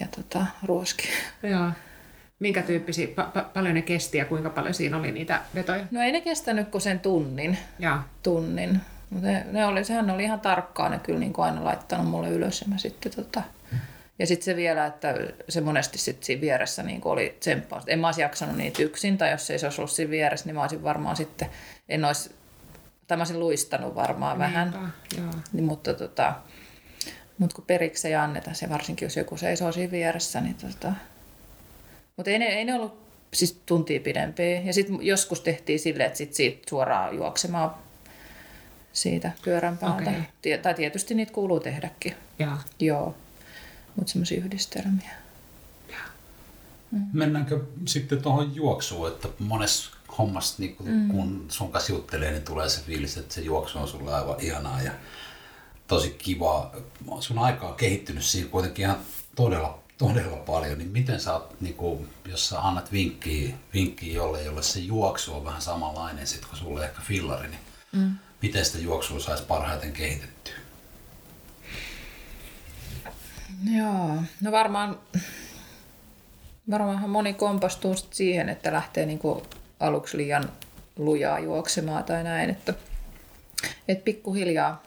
S3: Ja tota, ruoski.
S1: Joo. Minkä tyyppisiä, pa- pa- paljon ne kesti ja kuinka paljon siinä oli niitä vetoja?
S3: No ei ne kestänyt kuin sen tunnin.
S1: Ja.
S3: Tunnin. Ne, ne oli, sehän oli ihan tarkkaan ne kyllä niin kuin aina laittanut mulle ylös ja mä sitten tota, ja sitten se vielä, että se monesti sitten siinä vieressä niin oli tsemppaus. En mä olisi jaksanut niitä yksin, tai jos ei se olisi ollut siinä vieressä, niin mä olisin varmaan sitten, en olisi, tai mä olisin luistanut varmaan Niinpä, vähän. Joo. Niin, mutta tota, mutta kun periksi ei anneta, se varsinkin jos joku seisoo siinä vieressä, niin tota, mutta ei ne, ei ne ollut siis tuntia pidempiä. Ja sitten joskus tehtiin silleen, että sit siitä suoraan juoksemaan siitä pyörän päältä. Okay. Tai tietysti niitä kuuluu tehdäkin.
S1: Ja.
S3: Joo. Mutta semmoisia yhdistelmiä.
S2: Mm. Mennäänkö sitten tuohon juoksuun, että monessa hommassa, niin kun, mm. kun sun kanssa juttelee, niin tulee se fiilis, että se juoksu on sulle aivan ihanaa ja tosi kiva. Sun aika on kehittynyt siinä kuitenkin ihan todella, todella paljon, niin miten sä oot, niin kun, jos sä annat vinkkiä, vinkkiä jolle, jolle se juoksu on vähän samanlainen sit kuin sulle ehkä fillari, niin mm. miten sitä juoksua saisi parhaiten kehitettyä?
S3: Joo, no varmaan, varmaanhan moni kompastuu siihen, että lähtee niinku aluksi liian lujaa juoksemaan tai näin, että et pikkuhiljaa,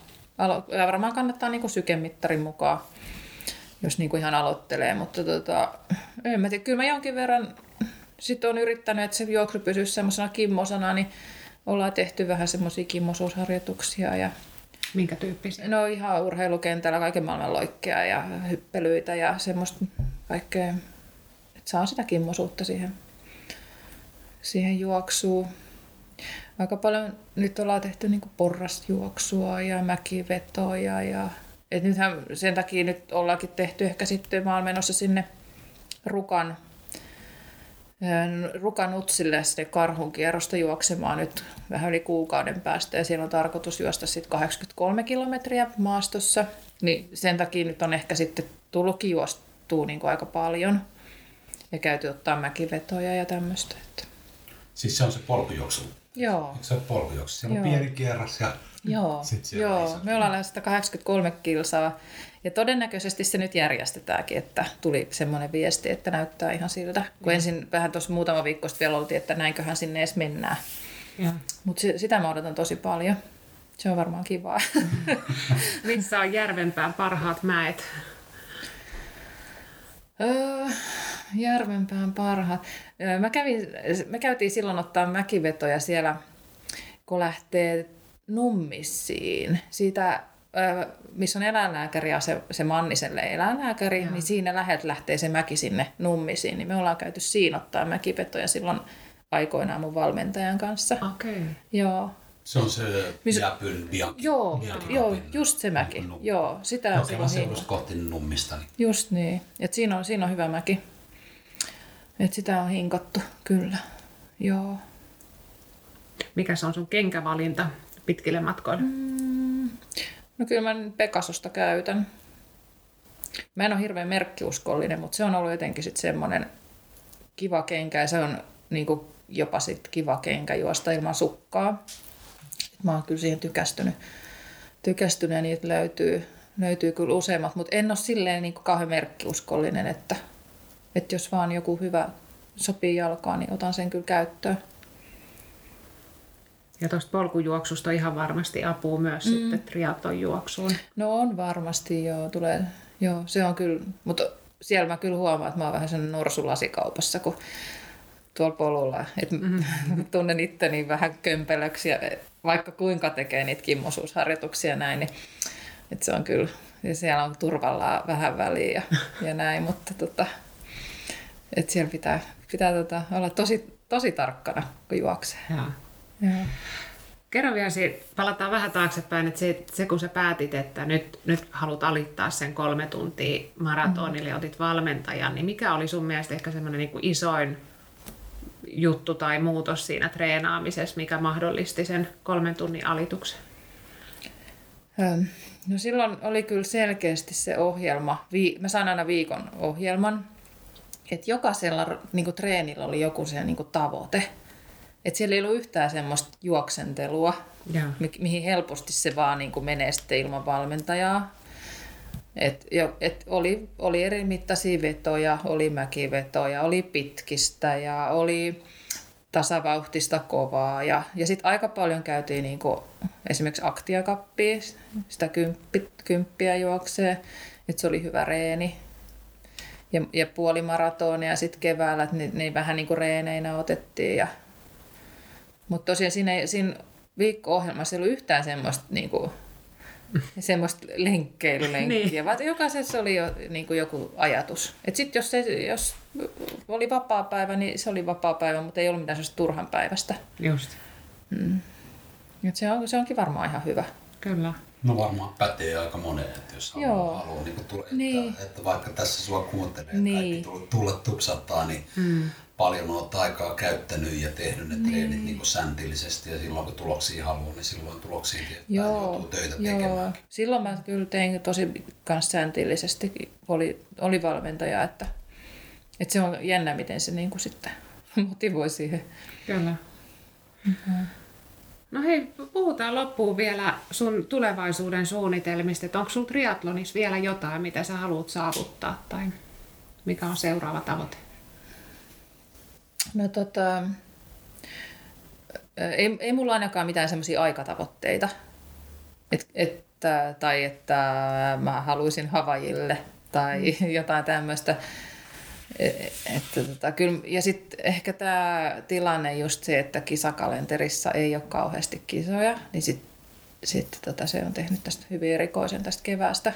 S3: ja varmaan kannattaa niinku sykemittarin mukaan, jos niinku ihan aloittelee, mutta tota, en mä tiedä, kyllä mä jonkin verran sitten on yrittänyt, että se juoksu pysyisi semmoisena kimmosana, niin ollaan tehty vähän semmoisia kimmosuusharjoituksia ja
S1: Minkä tyyppisiä?
S3: No ihan urheilukentällä kaiken maailman loikkea ja hyppelyitä ja semmoista kaikkea, että saa sitä kimmosuutta siihen, siihen juoksuun. Aika paljon nyt ollaan tehty niin porrasjuoksua ja mäkivetoja ja et nythän sen takia nyt ollaankin tehty ehkä sitten, mä menossa sinne Rukan Rukanutsille sinne karhun kierrosta juoksemaan nyt vähän yli kuukauden päästä ja siellä on tarkoitus juosta sitten 83 kilometriä maastossa. Niin sen takia nyt on ehkä sitten tullutkin juostua niin kuin aika paljon ja käyty ottaa mäkivetoja ja tämmöistä.
S2: Siis se on se polkujuoksu?
S3: Joo.
S2: Eikö se ole polkujuoksu? Siellä Joo. on pieni kierros ja
S3: Joo, (laughs) Joo. me ollaan lähes 183 kilsaa ja todennäköisesti se nyt järjestetäänkin, että tuli semmoinen viesti, että näyttää ihan siltä. Kun mm. ensin vähän tuossa muutama viikko sitten vielä oltiin, että näinköhän sinne edes mennään. Mutta sitä mä odotan tosi paljon. Se on varmaan kivaa. (laughs)
S1: Missä on Järvenpään parhaat mäet?
S3: Öö, Järvenpään parhaat. Mä kävin, me käytiin silloin ottaa mäkivetoja siellä, kun lähtee Nummissiin. Siitä missä on eläinlääkäri ja se, se Manniselle eläinlääkäri, Joo. niin siinä lähet lähtee se mäki sinne nummisiin. Niin me ollaan käyty siinä ottaa mäkipetoja silloin aikoinaan mun valmentajan kanssa.
S1: Okei. Okay.
S3: Joo.
S2: Se on se Mis... Jäpyn Bianchi.
S3: Joo, joo, just se mäki. Num... Joo, sitä
S2: okay, se on kohti nummista. Niin.
S3: Just niin. Et siinä, on, siinä on hyvä mäki. Et sitä on hinkattu, kyllä. Joo.
S1: Mikä se on sun kenkävalinta pitkille matkoille?
S3: Mm, No kyllä mä Pekasusta käytän. Mä en ole hirveän merkkiuskollinen, mutta se on ollut jotenkin sitten semmoinen kiva kenkä ja se on niin jopa sit kiva kenkä juosta ilman sukkaa. Mä oon kyllä siihen tykästynyt, ja niitä löytyy, löytyy kyllä useimmat, mutta en ole silleen niin kauhean merkkiuskollinen, että, että jos vaan joku hyvä sopii jalkaan, niin otan sen kyllä käyttöön.
S1: Ja tuosta polkujuoksusta on ihan varmasti apua myös mm. sitten triatlon juoksuun.
S3: No on varmasti, joo. Tulee, joo se on kyllä, mutta siellä mä kyllä huomaan, että mä oon vähän sen norsulasikaupassa, kun tuolla polulla. Että mm-hmm. (laughs) tunnen itteni vähän kömpelöksi, ja vaikka kuinka tekee niitä kimmosuusharjoituksia näin, niin että se on kyllä, ja siellä on turvalla vähän väliä ja, ja näin, mutta tota, että siellä pitää, pitää tota, olla tosi, tosi tarkkana, kun juoksee.
S1: Ja. Joo. Kerro vielä siitä, palataan vähän taaksepäin, että se, se kun sä päätit, että nyt, nyt haluat alittaa sen kolme tuntia maratonille ja otit valmentajan, niin mikä oli sun mielestä ehkä semmoinen niin isoin juttu tai muutos siinä treenaamisessa, mikä mahdollisti sen kolmen tunnin alituksen?
S3: No silloin oli kyllä selkeästi se ohjelma. Mä saan aina viikon ohjelman, että jokaisella niin kuin, treenillä oli joku se niin kuin, tavoite. Et siellä ei ollut yhtään semmoista juoksentelua, yeah. mi- mihin helposti se vaan niin kuin menee sitten ilman valmentajaa. Et, jo, et oli, oli eri mittaisia vetoja, oli mäkivetoja, oli pitkistä ja oli tasavauhtista kovaa. Ja, ja sitten aika paljon käytiin niin kuin esimerkiksi aktiakappia, sitä kymppi, kymppiä juoksee, että se oli hyvä reeni. Ja, ja puolimaratonia sitten keväällä, että ne, ne vähän niin kuin reeneinä otettiin ja mutta tosiaan siinä, siinä viikko-ohjelmassa ei ollut yhtään semmoista, niin kuin, semmoista lenkkeilylenkkiä, niin. vaan jokaisessa oli jo niin kuin joku ajatus. Et sit jos, se, jos oli vapaa päivä, niin se oli vapaa päivä, mutta ei ollut mitään sellaista turhan päivästä.
S1: Just.
S3: Mm. Et se, on, se onkin varmaan ihan hyvä.
S1: Kyllä.
S2: No varmaan pätee aika moneen, että jos haluaa, haluaa niin tulee, niin. Että, että, vaikka tässä sua kuuntelee, niin. kaikki tulla, tulla tupsattaa, niin mm. Paljon olet aikaa käyttänyt ja tehnyt ne niin. treenit niin kuin säntillisesti ja silloin kun tuloksia haluaa, niin silloin tuloksia joo, joutuu töitä joo. tekemään.
S3: Silloin mä kyllä tein tosi kans säntillisesti, oli, oli valmentaja, että, että se on jännä, miten se niin kuin sitten (laughs) motivoi siihen.
S1: Kyllä. Mm-hmm. No hei, puhutaan loppuun vielä sun tulevaisuuden suunnitelmista, että onko sulla triatlonissa vielä jotain, mitä sä haluat saavuttaa tai mikä on seuraava tavoite?
S3: No tota, ei, ei mulla ainakaan mitään semmoisia aikatavoitteita, et, että, tai että mä haluaisin Havajille tai mm. jotain tämmöistä. Että tota, kyllä, ja sitten ehkä tämä tilanne just se, että kisakalenterissa ei ole kauheasti kisoja, niin sitten sit tota, se on tehnyt tästä hyvin erikoisen tästä keväästä.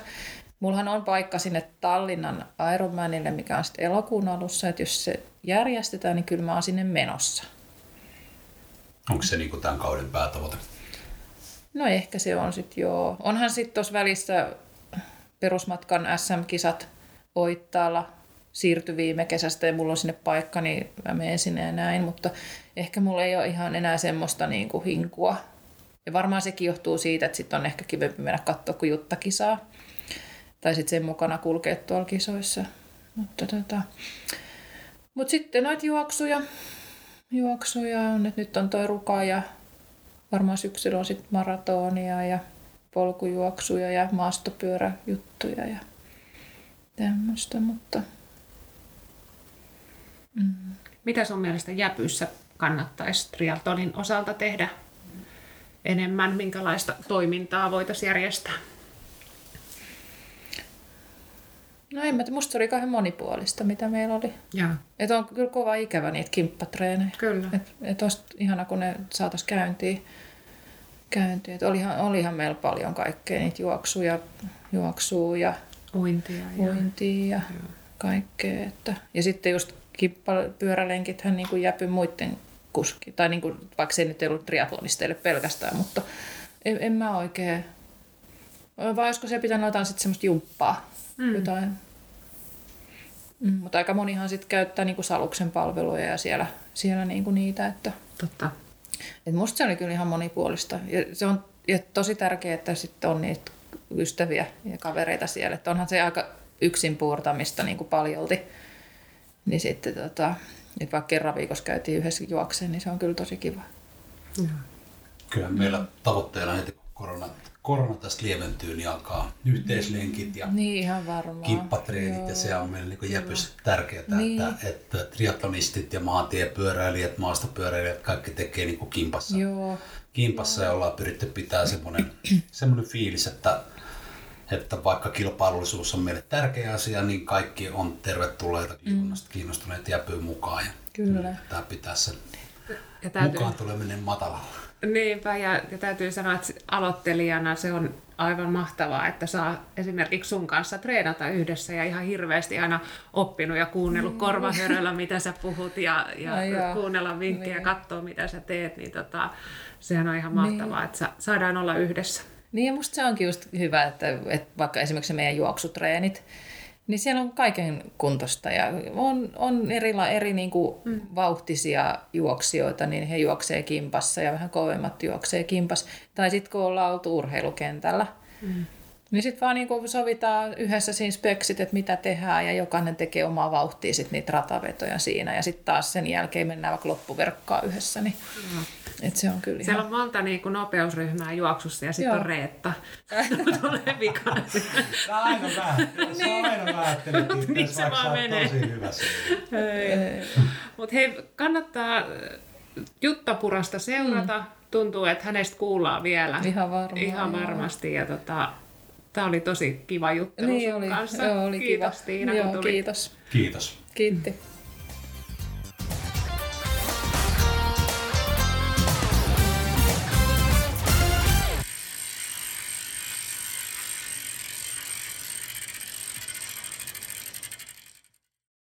S3: Mullahan on paikka sinne Tallinnan Ironmanille, mikä on sitten elokuun alussa, että jos se järjestetään, niin kyllä mä oon sinne menossa.
S2: Onko se niinku tämän kauden päätavoite?
S3: No ehkä se on sitten joo. Onhan sitten tuossa välissä perusmatkan SM-kisat Oittaalla siirtyi viime kesästä ja mulla on sinne paikka, niin mä menen sinne ja näin, mutta ehkä mulla ei ole ihan enää semmoista niin kuin hinkua. Ja varmaan sekin johtuu siitä, että sitten on ehkä kivempi mennä katsoa, kun Jutta kisaa. Tai sitten sen mukana kulkea tuolla kisoissa. Mutta tota. Mut sitten noita juoksuja. Juoksuja on, että nyt on toi ruka ja varmaan syksyllä on sitten maratonia ja polkujuoksuja ja maastopyöräjuttuja ja tämmöistä, mutta
S1: Mm. Mitä sun mielestä jäpyssä kannattaisi triathlon osalta tehdä enemmän? Minkälaista toimintaa voitaisiin järjestää?
S3: No en mä musta oli kauhean monipuolista, mitä meillä oli. Ja. Et on kyllä kova ikävä niitä kimppatreenejä.
S1: Kyllä.
S3: Et, et olisi ihana, kun ne saataisiin käyntiin. käyntiin. Et olihan, olihan meillä paljon kaikkea, niitä juoksuja, juoksua ja
S1: uintia
S3: ja, uintia ja, ja kaikkea. Että, ja sitten just kippapyörälenkithän niin kuin jäpy muiden kuski. Tai niin kuin, vaikka se nyt ei ollut triatlonisteille pelkästään, mutta en, en mä oikein... Vai olisiko se pitänyt jotain sitten semmoista jumppaa? Mm. Jotain. Mm, mutta aika monihan sitten käyttää niin kuin saluksen palveluja ja siellä, siellä niin kuin niitä. Että,
S1: Totta.
S3: Et musta se oli kyllä ihan monipuolista. Ja se on ja tosi tärkeää, että sitten on niitä ystäviä ja kavereita siellä. Että onhan se aika yksin puurtamista niin kuin paljolti. Niin sitten tota, että vaikka kerran viikossa käytiin yhdessä juokseen, niin se on kyllä tosi kiva.
S2: Mm. Kyllä meillä tavoitteena heti kun korona, tästä lieventyy, niin alkaa yhteislenkit ja
S3: niin, ihan varmaan.
S2: kippatreenit Joo. ja se on meille niin jäpys tärkeää, niin. että, että triatlonistit ja maantiepyöräilijät, maastopyöräilijät, kaikki tekee niin kuin kimpassa.
S3: Joo.
S2: Kimpassa ja ollaan pyritty pitää semmoinen, semmoinen fiilis, että että vaikka kilpailullisuus on meille tärkeä asia, niin kaikki on tervetulleita mm. kiinnostuneet jäpyy mukaan. Ja
S3: Kyllä.
S2: Tämä pitää sen ja täytyy, mukaan tuleminen matalalla.
S1: Niinpä, ja, ja täytyy sanoa, että aloittelijana se on aivan mahtavaa, että saa esimerkiksi sun kanssa treenata yhdessä ja ihan hirveästi aina oppinut ja kuunnellut mm. korvahöröllä, mitä sä puhut ja, ja no kuunnella vinkkejä niin. ja katsoa, mitä sä teet, niin tota, sehän on ihan mahtavaa, niin. että saadaan olla yhdessä.
S3: Niin ja musta se onkin just hyvä, että, että vaikka esimerkiksi meidän juoksutreenit, niin siellä on kaiken kuntosta ja on, on eri, eri niin kuin mm. vauhtisia juoksijoita, niin he juoksee kimpassa ja vähän kovemmat juoksee kimpas. Tai sitten kun ollaan oltu urheilukentällä, mm. niin sitten vaan niin kuin sovitaan yhdessä siinä speksit, että mitä tehdään ja jokainen tekee omaa vauhtia sit niitä ratavetoja siinä ja sitten taas sen jälkeen mennään vaikka loppuverkkaa yhdessä. Niin mm. Et se on kyllä
S1: Siellä ihan... on monta niin kuin nopeusryhmää juoksussa ja sitten on Reetta. (laughs) Tulee vikana.
S2: Tämä on aina vähän. Se on aina vähän,
S1: niin se vaan menee.
S2: Tosi hyvä
S1: Mutta hei, kannattaa Jutta Purasta seurata. Mm. Tuntuu, että hänestä kuullaan vielä.
S3: Ihan, varmaan,
S1: ihan varmasti. Ja tota, Tämä oli tosi kiva juttelu
S3: niin sun
S1: oli.
S3: kanssa. Joo, oli
S1: kiitos
S3: kiva.
S1: Tiina,
S3: Joo,
S1: kun tulit.
S3: kiitos.
S2: Kiitos.
S3: Kiitti.